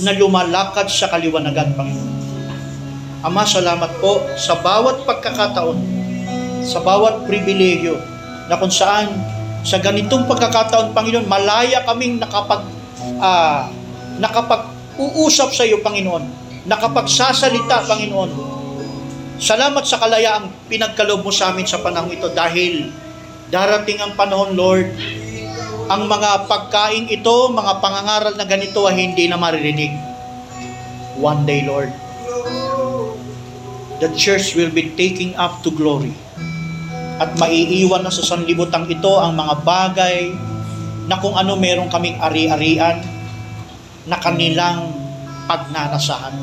na lumalakad sa kaliwanagan, Panginoon. Ama, salamat po sa bawat pagkakataon, sa bawat pribilehyo na kung saan sa ganitong pagkakataon, Panginoon, malaya kaming nakapag, ah, nakapag-uusap sa iyo, Panginoon. Nakapagsasalita, Panginoon. Salamat sa kalayaang pinagkaloob mo sa amin sa panahon ito dahil darating ang panahon, Lord, ang mga pagkain ito, mga pangangaral na ganito ay hindi na maririnig. One day, Lord, the church will be taking up to glory. At maiiwan na sa sanlibutan ito ang mga bagay na kung ano meron kaming ari-arian na kanilang pagnanasahan.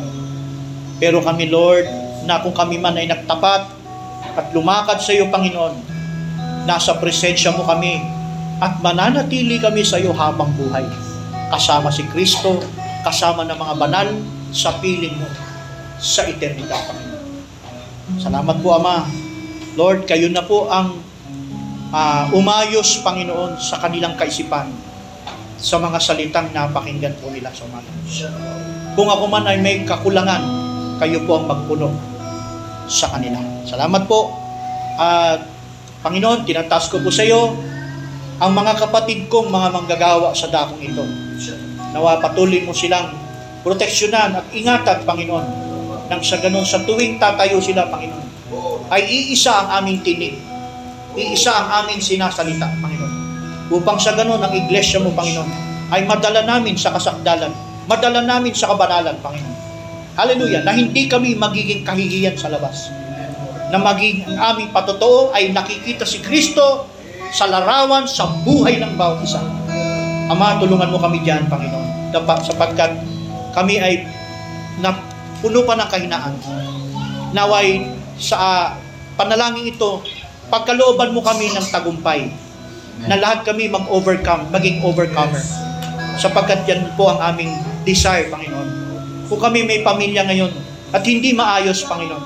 Pero kami, Lord, na kung kami man ay nagtapat at lumakad sa iyo, Panginoon, nasa presensya mo kami at mananatili kami sa iyo habang buhay. Kasama si Kristo, kasama ng mga banal sa piling mo sa eternidad, Panginoon. Salamat po, Ama. Lord, kayo na po ang ah, umayos, Panginoon, sa kanilang kaisipan sa mga salitang napakinggan po nila sa umaga. Kung ako man ay may kakulangan, kayo po ang magpuno sa kanila. Salamat po. At Panginoon, tinataas ko po sa iyo ang mga kapatid kong mga manggagawa sa dakong ito. Nawa patuloy mo silang proteksyonan at ingatan, Panginoon, nang sa ganun sa tuwing tatayo sila, Panginoon, ay iisa ang aming tinig. Iisa ang aming sinasalita, Panginoon. Upang sa ganun, ang iglesia mo, Panginoon, ay madala namin sa kasakdalan, madala namin sa kabanalan, Panginoon. Hallelujah, na hindi kami magiging kahihiyan sa labas. Na maging aming patotoo ay nakikita si Kristo sa larawan, sa buhay ng bawat isa. Ama, tulungan mo kami diyan, Panginoon. Dapat sapagkat kami ay napuno pa ng kahinaan. Naway sa ah, panalangin ito, pagkalooban mo kami ng tagumpay. Na lahat kami mag-overcome, maging overcomer. Sapagkat yan po ang aming desire, Panginoon. Kung kami may pamilya ngayon at hindi maayos, Panginoon,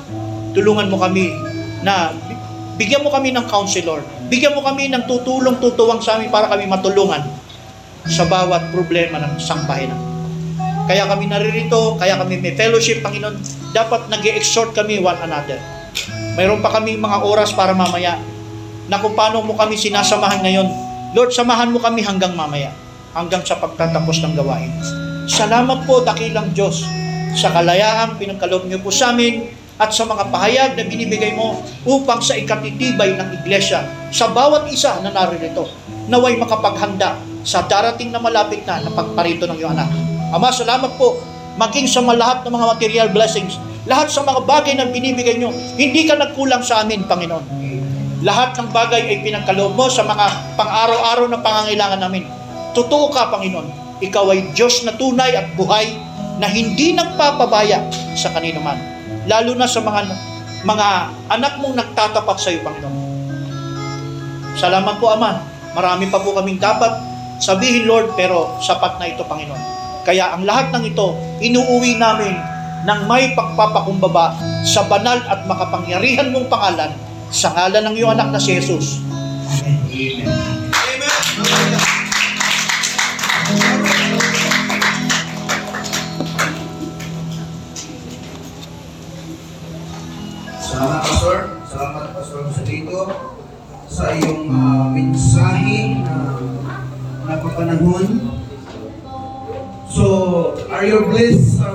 tulungan mo kami na bigyan mo kami ng counselor. Bigyan mo kami ng tutulong, tutuwang sa amin para kami matulungan sa bawat problema ng sambahayan. Kaya kami naririto, kaya kami may fellowship, Panginoon. Dapat nag exhort kami one another. Mayroon pa kami mga oras para mamaya na kung paano mo kami sinasamahan ngayon. Lord, samahan mo kami hanggang mamaya, hanggang sa pagtatapos ng gawain. Salamat po, dakilang Diyos, sa kalayaang pinagkaloob niyo po sa amin at sa mga pahayag na binibigay mo upang sa ikatitibay ng iglesia sa bawat isa na naririto naway makapaghanda sa darating na malapit na na pagparito ng iyong anak. Ama, salamat po maging sa malahat ng mga material blessings, lahat sa mga bagay na binibigay nyo, hindi ka nagkulang sa amin, Panginoon. Lahat ng bagay ay pinagkaloob mo sa mga pang-araw-araw na pangangailangan namin. Totoo ka, Panginoon. Ikaw ay Diyos na tunay at buhay na hindi nagpapabaya sa kanino man. Lalo na sa mga mga anak mong nagtatapat sa iyo, Panginoon. Salamat po, Ama. Marami pa po kaming dapat sabihin, Lord, pero sapat na ito, Panginoon. Kaya ang lahat ng ito, inuuwi namin ng may pagpapakumbaba sa banal at makapangyarihan mong pangalan sa ngalan ng iyong anak na si Jesus. Amen. Salamat, Pastor. Salamat, Pastor Salito, sa iyong uh, mensahe na napapanahon. So, are you blessed?